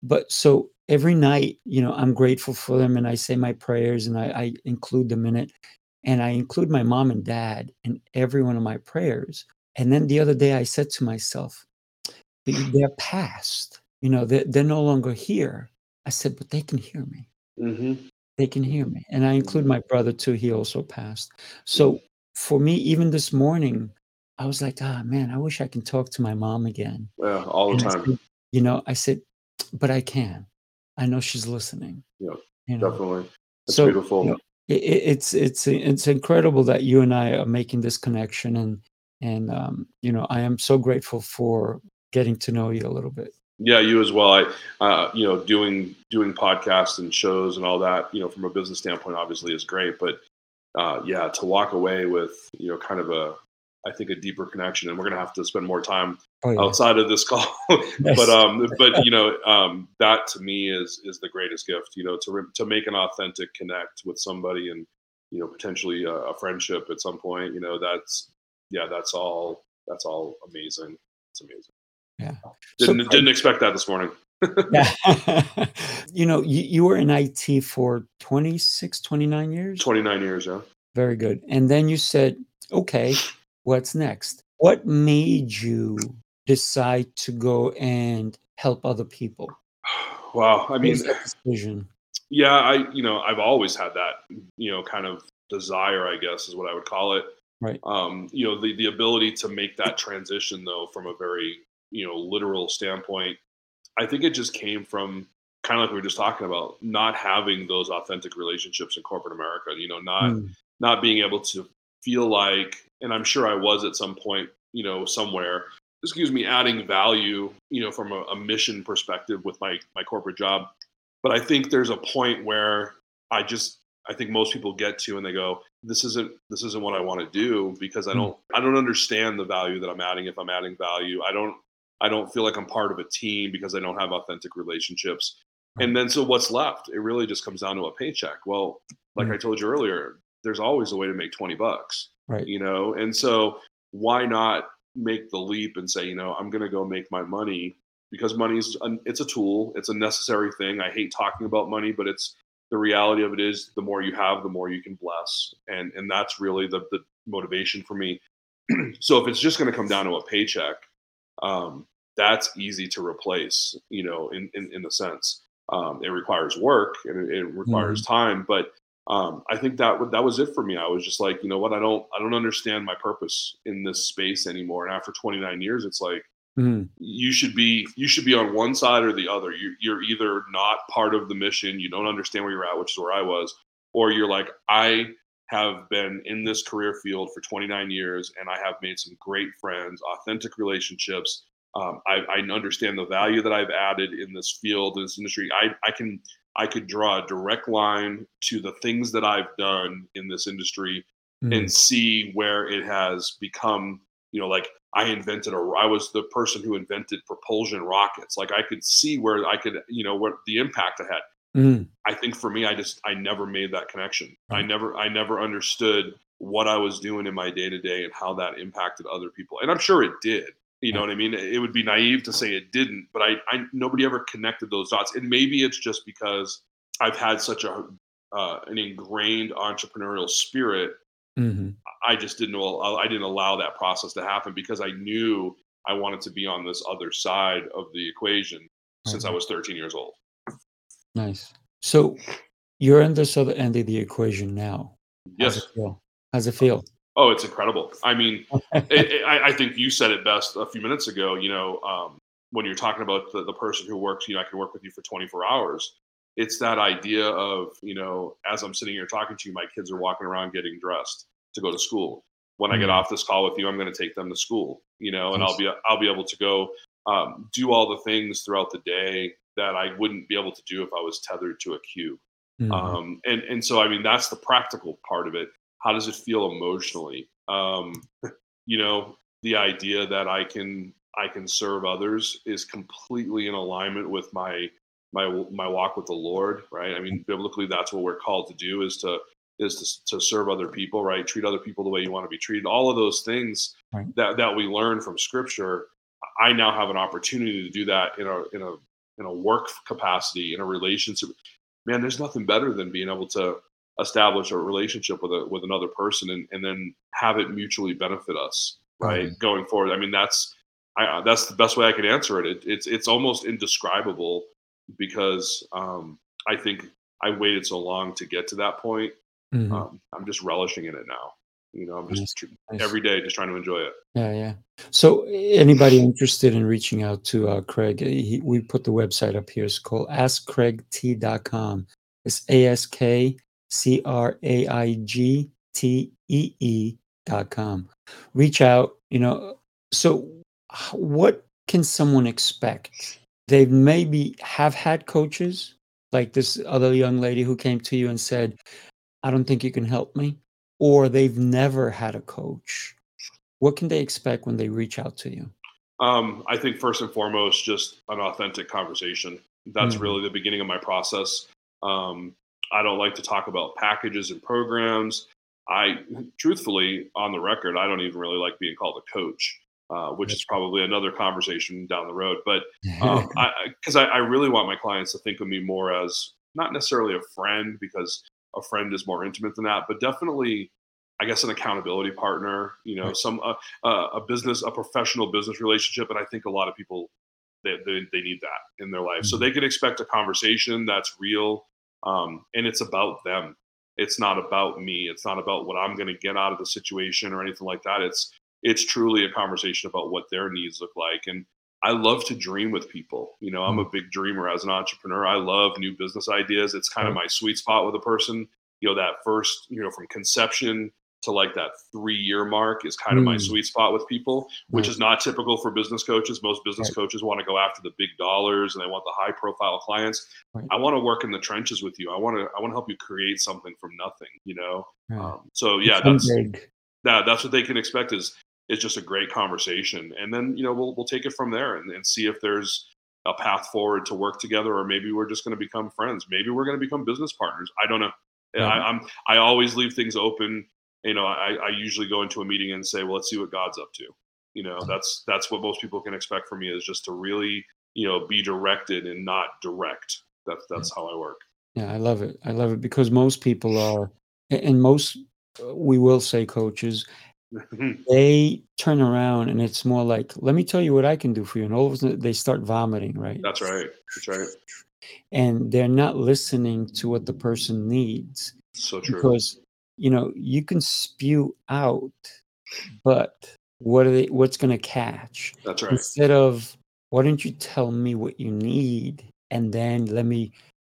But so every night, you know, I'm grateful for them and I say my prayers and I, I include them in it. And I include my mom and dad in every one of my prayers. And then the other day I said to myself, they're past, you know, they're, they're no longer here. I said, but they can hear me. hmm They can hear me. And I include my brother too. He also passed. So for me, even this morning, I was like, ah, man, I wish I can talk to my mom again. Yeah, all the And time. said, you know, I said, but I can. I know she's listening. Yeah, You know, Definitely. That's so beautiful. you know, it, it- it's it's it's incredible that you and I are making this connection, and and um, you know, I am so grateful for getting to know you a little bit. Yeah, you as well. I, uh, you know, doing doing podcasts and shows and all that, you know, from a business standpoint, obviously is great. But uh, yeah, to walk away with, you know, kind of a, I think a deeper connection, and we're gonna have to spend more time Oh yeah, outside of this call. Yes. but um, but you know, um, that to me is is the greatest gift. You know, to to make an authentic connect with somebody and you know potentially a, a friendship at some point. You know, that's yeah, that's all that's all amazing. It's amazing. yeah. Didn't Craig, didn't expect that this morning. yeah. you know, you, you were in IT for 26, 29 years. Twenty nine years, yeah. Very good. And then you said, okay, what's next? What made you decide to go and help other people? Wow. I mean, decision? yeah, I you know I've always had that you know kind of desire, I guess is what I would call it. Right. Um, you know, the the ability to make that transition though from a very you know literal standpoint, I think it just came from kind of like we were just talking about not having those authentic relationships in corporate America. You know, not Mm, not being able to feel like, and I'm sure I was at some point, you know, somewhere, excuse me, adding value, you know, from a, a mission perspective with my my corporate job. But I think there's a point where I just I think most people get to and they go, this isn't this isn't what I want to do because I Mm. don't I don't understand the value that I'm adding if I'm adding value. I don't I don't feel like I'm part of a team because I don't have authentic relationships. And then so what's left? It really just comes down to a paycheck. Well, like Mm. I told you earlier, there's always a way to make 20 bucks, right. you know? And so why not make the leap and say, you know, I'm going to go make my money because money's an, it's a tool, it's a necessary thing. I hate talking about money, but it's the reality of it is the more you have, the more you can bless. And and that's really the the motivation for me. so if it's just going to come down to a paycheck, um, that's easy to replace, you know, in in, in the sense. Um, it requires work and it, it requires time, but um, I think that that was it for me. I was just like, you know what, I don't I don't understand my purpose in this space anymore. And after 29 years, it's like Mm, you should be you should be on one side or the other. You, you're either not part of the mission, you don't understand where you're at, which is where I was, or you're like, I have been in this career field for 29 years and I have made some great friends, authentic relationships. Um, I, I understand the value that I've added in this field, in this industry. I, I can I could draw a direct line to the things that I've done in this industry mm, and see where it has become you know like i invented a i was the person who invented propulsion rockets. Like i could see where i could you know what the impact i had. Mm, i think for me i just i never made that connection. I never i never understood what i was doing in my day to day and how that impacted other people. And i'm sure it did you know what i mean it would be naive to say it didn't but i, I nobody ever connected those dots and maybe it's just because i've had such a uh, an ingrained entrepreneurial spirit mhm. I just didn't I didn't allow that process to happen because I knew I wanted to be on this other side of the equation since I was 13 years old. Nice. So you're in this other end of the equation now. How's Yes. it feel? How's it feel? Oh, it's incredible. I mean, it, it, I, I think you said it best a few minutes ago. You know, um, when you're talking about the, the person who works, you know, I can work with you for 24 hours. It's that idea of, you know, as I'm sitting here talking to you, my kids are walking around getting dressed to go to school. When I get Mm. off this call with you, I'm going to take them to school, you know, and I'll be I'll be able to go um, do all the things throughout the day that I wouldn't be able to do if I was tethered to a cue. Mm-hmm. Um, and and so I mean that's the practical part of it. How does it feel emotionally? Um, you know, the idea that I can I can serve others is completely in alignment with my my my walk with the Lord, right? I mean, biblically, that's what we're called to do is to is to, to serve other people, right? Treat other people the way you want to be treated. All of those things right. that that we learn from Scripture, I now have an opportunity to do that in a in a in a work capacity, in a relationship. Man, there's nothing better than being able to establish a relationship with a with another person and, and then have it mutually benefit us, right? Mm-hmm. Going forward. I mean, that's I, that's the best way I can answer it. it. It's it's almost indescribable because um, I think I waited so long to get to that point. Mm-hmm. Um, I'm just relishing in it now. You know, I'm just nice. Nice. every day just trying to enjoy it. Yeah, yeah. So, anybody interested in reaching out to uh, Craig, he, we put the website up here. It's called AskCraigT.com. It's A S K C R A I G T E E dot com. Reach out. You know, so what can someone expect? They maybe have had coaches, like this other young lady who came to you and said, I don't think you can help me, or they've never had a coach. What can they expect when they reach out to you? Um, I think first and foremost, just an authentic conversation. That's mm-hmm. really the beginning of my process. Um, I don't like to talk about packages and programs. I, truthfully, on the record, I don't even really like being called a coach uh, which is probably another conversation down the road. But because um, I, I, I, really want my clients to think of me more as not necessarily a friend, because a friend is more intimate than that, but definitely, I guess, an accountability partner. You know, right. some uh, uh, a business, a professional business relationship, and I think a lot of people they, they, they need that in their life. Mm-hmm. So they can expect a conversation that's real, um, and it's about them. It's not about me. It's not about what I'm going to get out of the situation or anything like that. It's it's truly a conversation about what their needs look like. And I love to dream with people. You know, I'm a mm. big dreamer as an entrepreneur. I love new business ideas. It's kind of my sweet spot with a person. You know, that first, you know, from conception to like that three year mark is kind of mm. my sweet spot with people, which right. is not typical for business coaches. Most business right. coaches want to go after the big dollars and they want the high profile clients. Right. I want to work in the trenches with you. I want to I want to help you create something from nothing, you know? Um, so yeah, it's that's big. that, that's what they can expect is is just a great conversation. And then, you know, we'll, we'll take it from there and, and see if there's a path forward to work together, or maybe we're just going to become friends. Maybe we're going to become business partners. I don't know. Mm-hmm. I, I'm, I always leave things open. You know, I, I usually go into a meeting and say, well, let's see what God's up to. You know, that's, that's what most people can expect from me is just to really, you know, be directed and not direct. That's, that's how I work. Yeah, I love it. I love it because most people are, and most, uh, we will say coaches they turn around and it's more like, let me tell you what I can do for you. And all of a sudden they start vomiting, right? That's right. That's right. And they're not listening to what the person needs. So true. Because, you know, you can spew out, but what are they what's gonna catch? That's right. Instead of why don't you tell me what you need and then let me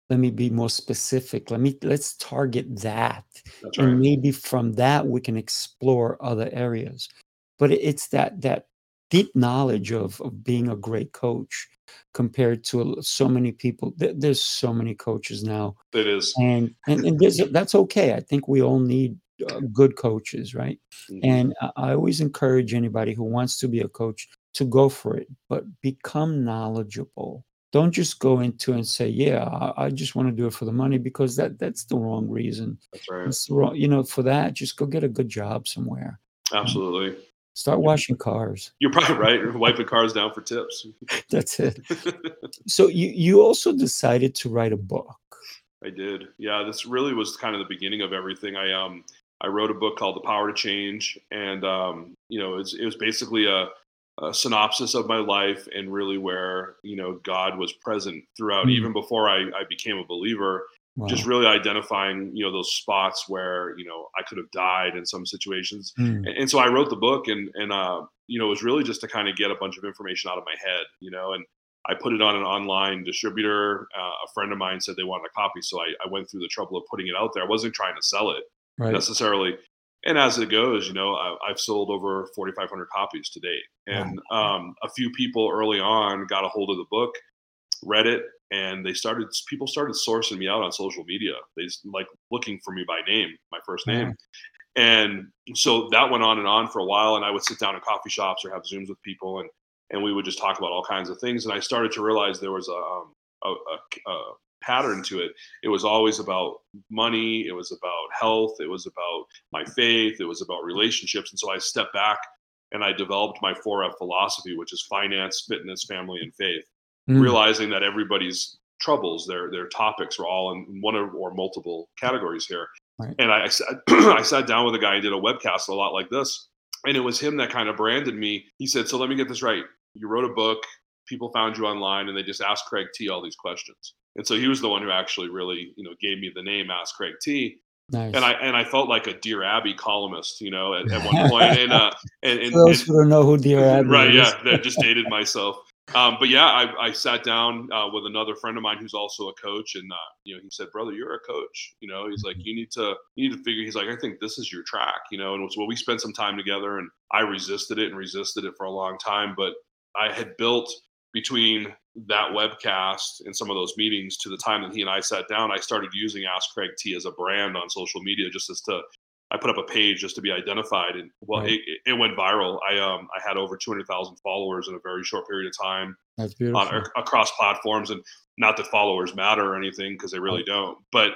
let me be more specific let me let's target that That's right. and maybe from that we can explore other areas but it's that that deep knowledge of of being a great coach compared to so many people there's so many coaches now it is and and, and that's okay i think we all need uh, good coaches right mm-hmm. and I, always encourage anybody who wants to be a coach to go for it but become knowledgeable don't just go into and say, "Yeah, I, I just want to do it for the money," because that that's the wrong reason. That's right. The wrong, you know, for that, just go get a good job somewhere. Absolutely. Start washing cars. You're probably right. Wiping cars down for tips. that's it. so you you also decided to write a book. I did. Yeah, this really was kind of the beginning of everything. I um I wrote a book called The Power to Change, and um you know it was, it was basically a a synopsis of my life and really where you know God was present throughout, mm. even before I, I became a believer. Wow. Just really identifying, you know, those spots where you know I could have died in some situations, mm. and, and, so I wrote the book, and and uh, you know, it was really just to kind of get a bunch of information out of my head, you know, and I put it on an online distributor. Uh, a friend of mine said they wanted a copy, so I, I, went through the trouble of putting it out there. I wasn't trying to sell it right. necessarily, and as it goes, you know, I, have sold over 4,500 copies to date, and um, a few people early on got a hold of the book, read it, and they started. People started sourcing me out on social media. They like looking for me by name, my first name, and so that went on and on for a while. And I would sit down in coffee shops or have zooms with people, and and we would just talk about all kinds of things. And I started to realize there was a, um, a, a, a pattern to it. It was always about money, it was about health, it was about my faith, it was about relationships. And so I stepped back and I developed my 4F philosophy, which is finance, fitness, family, and faith, mm. realizing that everybody's troubles, their their topics were all in one or, or multiple categories here. Right. And I, I sat I sat down with a guy and did a webcast a lot like this. And it was him that kind of branded me. He said, So let me get this right. You wrote a book, people found you online and they just asked Craig T all these questions. And so he was the one who actually really, you know, gave me the name Ask Craig T. Nice. And I and I felt like a Dear Abby columnist, you know, at, at one point. And uh, and, and those who don't know who Dear Abby, right? Is. Yeah, that just dated myself. Um, but yeah, I, I sat down uh, with another friend of mine who's also a coach, and uh, you know, he said, "Brother, you're a coach. You know, he's like, mm-hmm. you need to you need to figure." He's like, "I think this is your track." You know, and so we spent some time together, and I resisted it and resisted it for a long time, but I had built between that webcast and some of those meetings to the time that he and I sat down, I started using Ask Craig T as a brand on social media just as to I put up a page just to be identified and well right. it, it, went viral. I um I had over 200,000 followers in a very short period of time. That's beautiful. On, across platforms and not that followers matter or anything because they really don't, but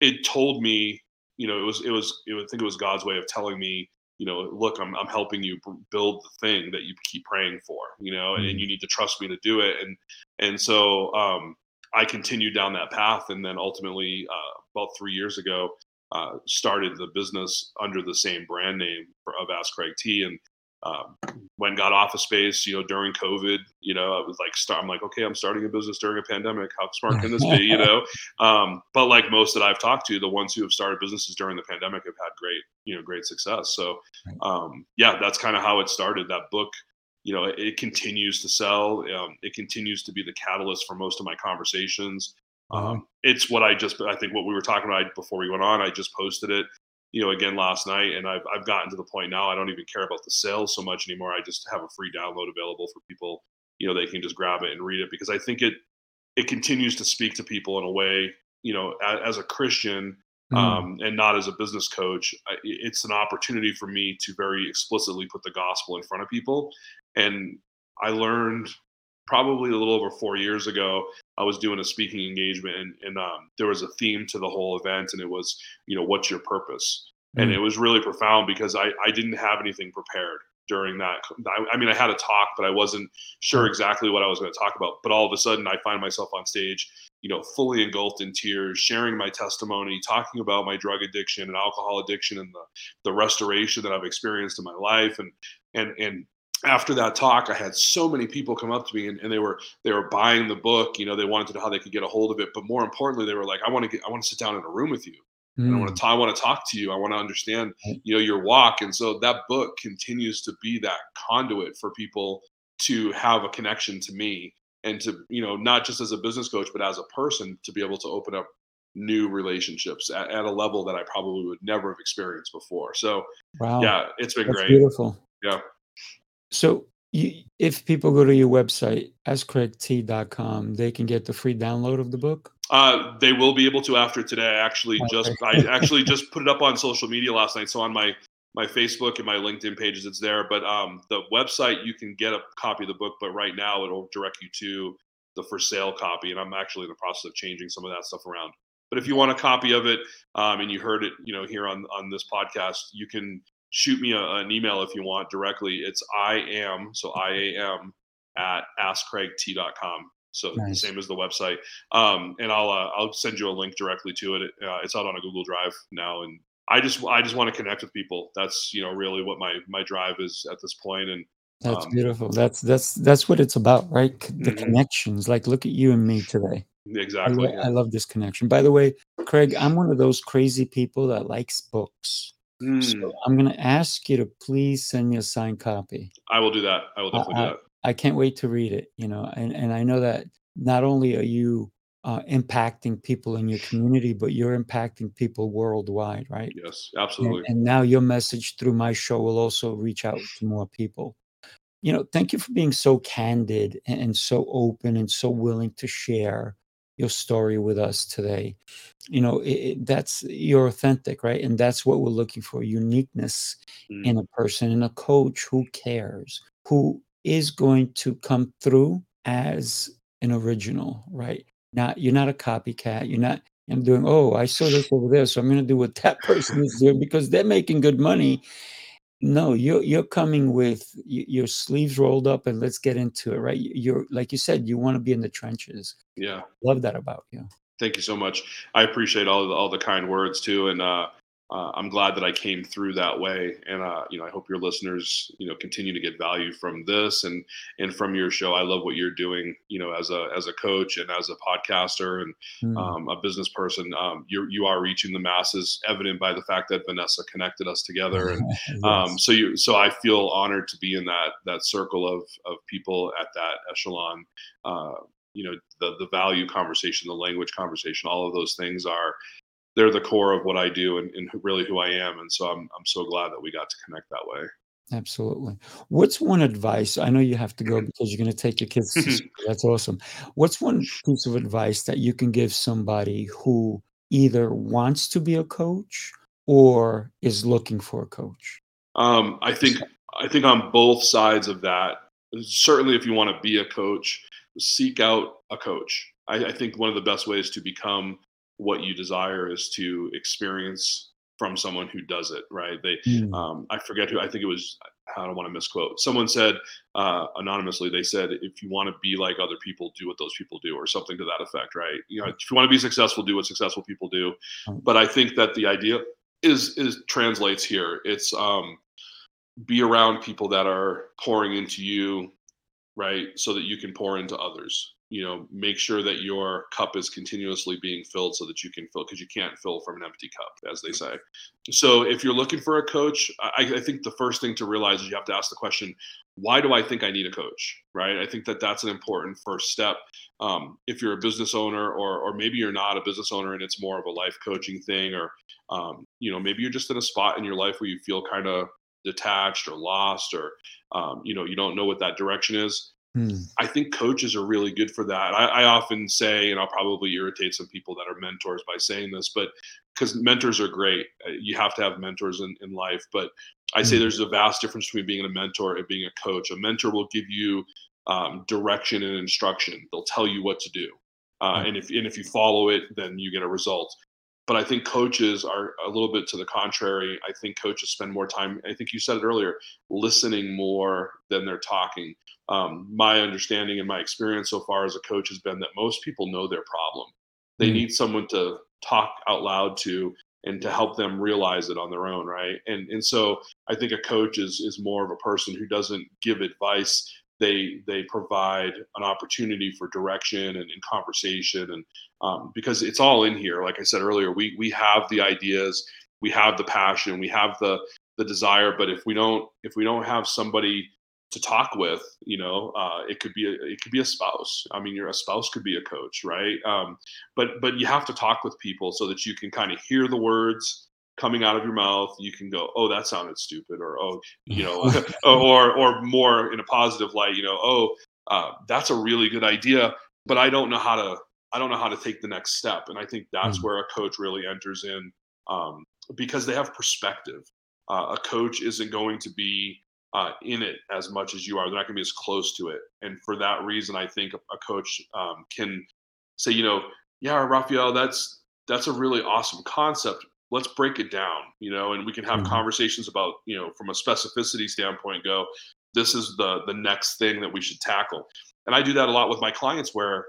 it told me, you know, it was it was it, I think it was God's way of telling me you know, look, I'm, I'm helping you build the thing that you keep praying for, you know, and, and mm-hmm. you need to trust me to do it. And, and so um, I continued down that path. And then ultimately, uh, about three years ago, uh, started the business under the same brand name of Ask Craig T. And um, when got office space, you know, during COVID, you know, I was like, start, I'm like, okay, I'm starting a business during a pandemic. How smart can this be? You know, um, but like most that I've talked to, the ones who have started businesses during the pandemic have had great, you know, great success. So, um, yeah, that's kind of how it started. That book, you know, it, it continues to sell. Um, it continues to be the catalyst for most of my conversations. Uh-huh. Um, it's what I just, I think what we were talking about before we went on, I just posted it you know, again last night, and I've I've gotten to the point now I don't even care about the sales so much anymore. I just have a free download available for people. You know, they can just grab it and read it because I think it it continues to speak to people in a way. You know, as, as a Christian mm. um, and not as a business coach, I, it's an opportunity for me to very explicitly put the gospel in front of people. And I learned probably a little over four years ago, I was doing a speaking engagement, and, and um, there was a theme to the whole event, and it was, you know, what's your purpose? Mm. And it was really profound because I, I didn't have anything prepared during that. I, I, mean, I had a talk, but I wasn't sure mm. exactly what I was going to talk about. But all of a sudden, I find myself on stage, you know, fully engulfed in tears, sharing my testimony, talking about my drug addiction and alcohol addiction and the the restoration that I've experienced in my life, and and and after that talk, I had so many people come up to me and, and, they were they were buying the book. You know, they wanted to know how they could get a hold of it, but more importantly, they were like, "I want to get, I want to sit down in a room with you. Mm. I want to, I want to talk to you. I want to understand, you know, your walk." And so that book continues to be that conduit for people to have a connection to me and to, you know, not just as a business coach, but as a person to be able to open up new relationships at, at a level that I probably would never have experienced before. So, wow. yeah, it's been That's great. Beautiful. Yeah. So you, if people go to your website, askcraigt.com, they can get the free download of the book? Uh, they will be able to after today. I actually okay. just I actually just put it up on social media last night. So on my my Facebook and my LinkedIn pages, it's there. But um, the website you can get a copy of the book, but right now it'll direct you to the for sale copy, and I'm actually in the process of changing some of that stuff around. But if you want a copy of it, um, and you heard it, you know, here on on this podcast, you can shoot me a, an email if you want directly. It's I am, so I am at askcraigt.com. So nice. the same as the website. Um, and I'll, uh, I'll send you a link directly to it. Uh, it's out on a Google drive now. And I just, I just want to connect with people. That's, you know, really what my, my drive is at this point. And, that's um, beautiful. That's, that's, that's what it's about, right? The mm-hmm. connections, like look at you and me today. Exactly. I, lo- I love this connection. By the way, Craig, I'm one of those crazy people that likes books. Mm. So I'm going to ask you to please send me a signed copy. I will do that. I will definitely I, do that. I can't wait to read it. You know, and and I know that not only are you uh, impacting people in your community, but you're impacting people worldwide, right? Yes, absolutely. and now your message through my show will also reach out to more people. You know, thank you for being so candid and, and so open and so willing to share your story with us today. You know, it, it- that's you're authentic, right? And that's what we're looking for uniqueness Mm, in a person, in a coach who cares, who is going to come through as an original, right? Not you're not a copycat. You're not. I'm doing. Oh, I saw this over there, so I'm going to do what that person is doing because they're making good money. No, you're you're coming with your sleeves rolled up, and let's get into it, right? You're like you said, you want to be in the trenches. yeah. Love that about you. Thank you so much. I appreciate all the, all the kind words too, and uh, uh, I'm glad that I came through that way. And uh, you know, I hope your listeners, you know, continue to get value from this and and from your show. I love what you're doing, you know, as a as a coach and as a podcaster and Mm. um, a business person. Um, you you are reaching the masses, evident by the fact that Vanessa connected us together. And um, so you so I feel honored to be in that that circle of of people at that echelon. Uh, you know the the value conversation the language conversation all of those things are they're the core of what i do and, and really who i am and so i'm i'm so glad that we got to connect that way Absolutely. What's one advice? I know you have to go because you're going to take your kids to. That's awesome. What's one piece of advice that you can give somebody who either wants to be a coach or is looking for a coach? um, i think i think on both sides of that certainly if you want to be a coach seek out a coach I, I think one of the best ways to become what you desire is to experience from someone who does it right they Mm, um, I forget who. I think it was. I don't want to misquote. Someone said uh, anonymously. They said, "If you want to be like other people, do what those people do," or something to that effect. Right? You know, if you want to be successful, do what successful people do. But I think that the idea is is translates here. It's um, be around people that are pouring into you, right, so that you can pour into others. You know, make sure that your cup is continuously being filled so that you can fill, because you can't fill from an empty cup, as they say. So, if you're looking for a coach, I, I think the first thing to realize is you have to ask the question, why do I think I need a coach? Right? I think that that's an important first step. Um, if you're a business owner, or or maybe you're not a business owner and it's more of a life coaching thing, or um, you know, maybe you're just in a spot in your life where you feel kind of detached or lost, or um, you know, you don't know what that direction is mm, I think coaches are really good for that. I, I often say, and I'll probably irritate some people that are mentors by saying this, but because mentors are great, uh, you have to have mentors in, in life. But I say mm, there's a vast difference between being a mentor and being a coach. A mentor will give you um, direction and instruction. They'll tell you what to do, uh, right. and if and if you follow it, then you get a result. But I think coaches are a little bit to the contrary. I think coaches spend more time. I think you said it earlier, listening more than they're talking um, my understanding and my experience so far as a coach has been that most people know their problem. They Mm, need someone to talk out loud to and to help them realize it on their own, right? And and so I think a coach is is more of a person who doesn't give advice. They they provide an opportunity for direction and, and conversation, and um, because it's all in here. Like I said earlier, we we have the ideas, we have the passion, we have the the desire, but if we don't if we don't have somebody to talk with you know uh, it could be a, it could be a spouse i mean your a spouse could be a coach right um, but but you have to talk with people so that you can kind of hear the words coming out of your mouth you can go oh that sounded stupid or oh you know or or more in a positive light you know oh uh, that's a really good idea but i don't know how to i don't know how to take the next step and i think that's mm, where a coach really enters in um, because they have perspective uh, a coach isn't going to be uh, in it as much as you are. They're not going to be as close to it. And for that reason, I think a, a coach um, can say, you know, yeah, Raphael, that's that's a really awesome concept. Let's break it down, you know, and we can have mhm, conversations about, you know, from a specificity standpoint, go, this is the the next thing that we should tackle. And I do that a lot with my clients where,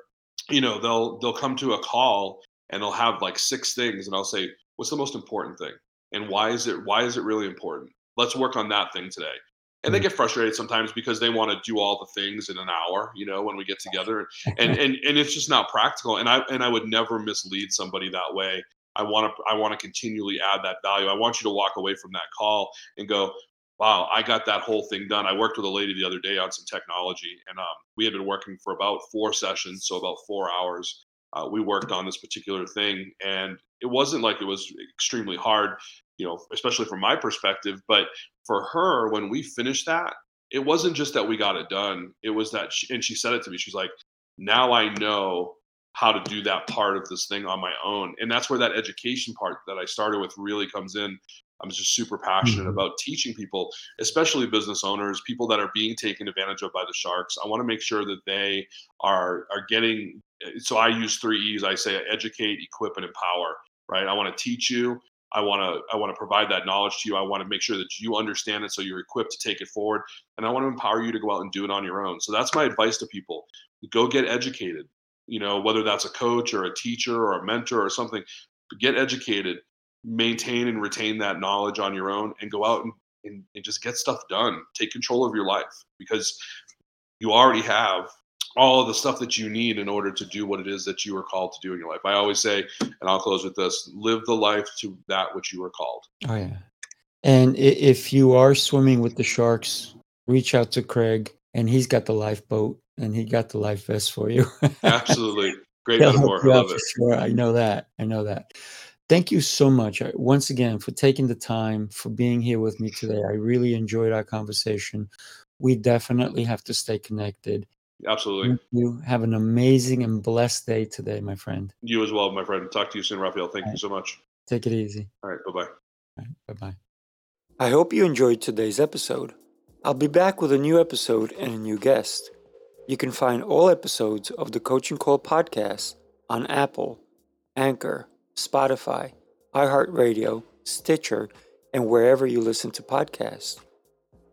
you know, they'll they'll come to a call and they'll have like six things and I'll say, what's the most important thing? And why is it why is it really important? Let's work on that thing today and they mm. get frustrated sometimes because they want to do all the things in an hour you know when we get together and and and it's just not practical and i and i would never mislead somebody that way i want to i want to continually add that value i want you to walk away from that call and go wow i got that whole thing done i worked with a lady the other day on some technology and um, we had been working for about four sessions so about four hours uh, we worked on this particular thing, and it wasn't like it was extremely hard, you know, especially from my perspective. But for her, when we finished that, it wasn't just that we got it done. It was that, she, and she said it to me. She's like, "Now I know how to do that part of this thing on my own," and that's where that education part that I started with really comes in. I'm just super passionate mm-hmm. about teaching people, especially business owners, people that are being taken advantage of by the sharks. I want to make sure that they are are getting. So I use three E's. I say educate, equip, and empower. Right. I want to teach you. I want to I want to provide that knowledge to you. I want to make sure that you understand it so you're equipped to take it forward. And I want to empower you to go out and do it on your own. So that's my advice to people. Go get educated. You know, whether that's a coach or a teacher or a mentor or something, get educated maintain and retain that knowledge on your own and go out and, and, and just get stuff done. Take control of your life because you already have all of the stuff that you need in order to do what it is that you are called to do in your life. I always say, and I'll close with this live the life to that which you are called. Oh, yeah. And if you are swimming with the sharks, reach out to Craig, and he's got the lifeboat and he got the life vest for you. Absolutely. Great metaphor. I love it. Sure. I know that. I know that. Thank you so much uh, once again for taking the time for being here with me today. I really enjoyed our conversation. We definitely have to stay connected. Absolutely. Thank you. Have an amazing and blessed day today, my friend. You as well, my friend. Talk to you soon, Raphael. Thank you so much. Take it easy. All right. Bye bye. Right, bye bye. I hope you enjoyed today's episode. I'll be back with a new episode and a new guest. You can find all episodes of the Coaching Call podcast on Apple, Anchor, Spotify, iHeartRadio, Stitcher, and wherever you listen to podcasts.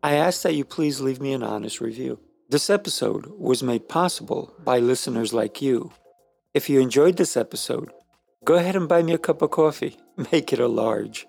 I ask that you please leave me an honest review. This episode was made possible by listeners like you. If you enjoyed this episode, go ahead and buy me a cup of coffee. Make it a large.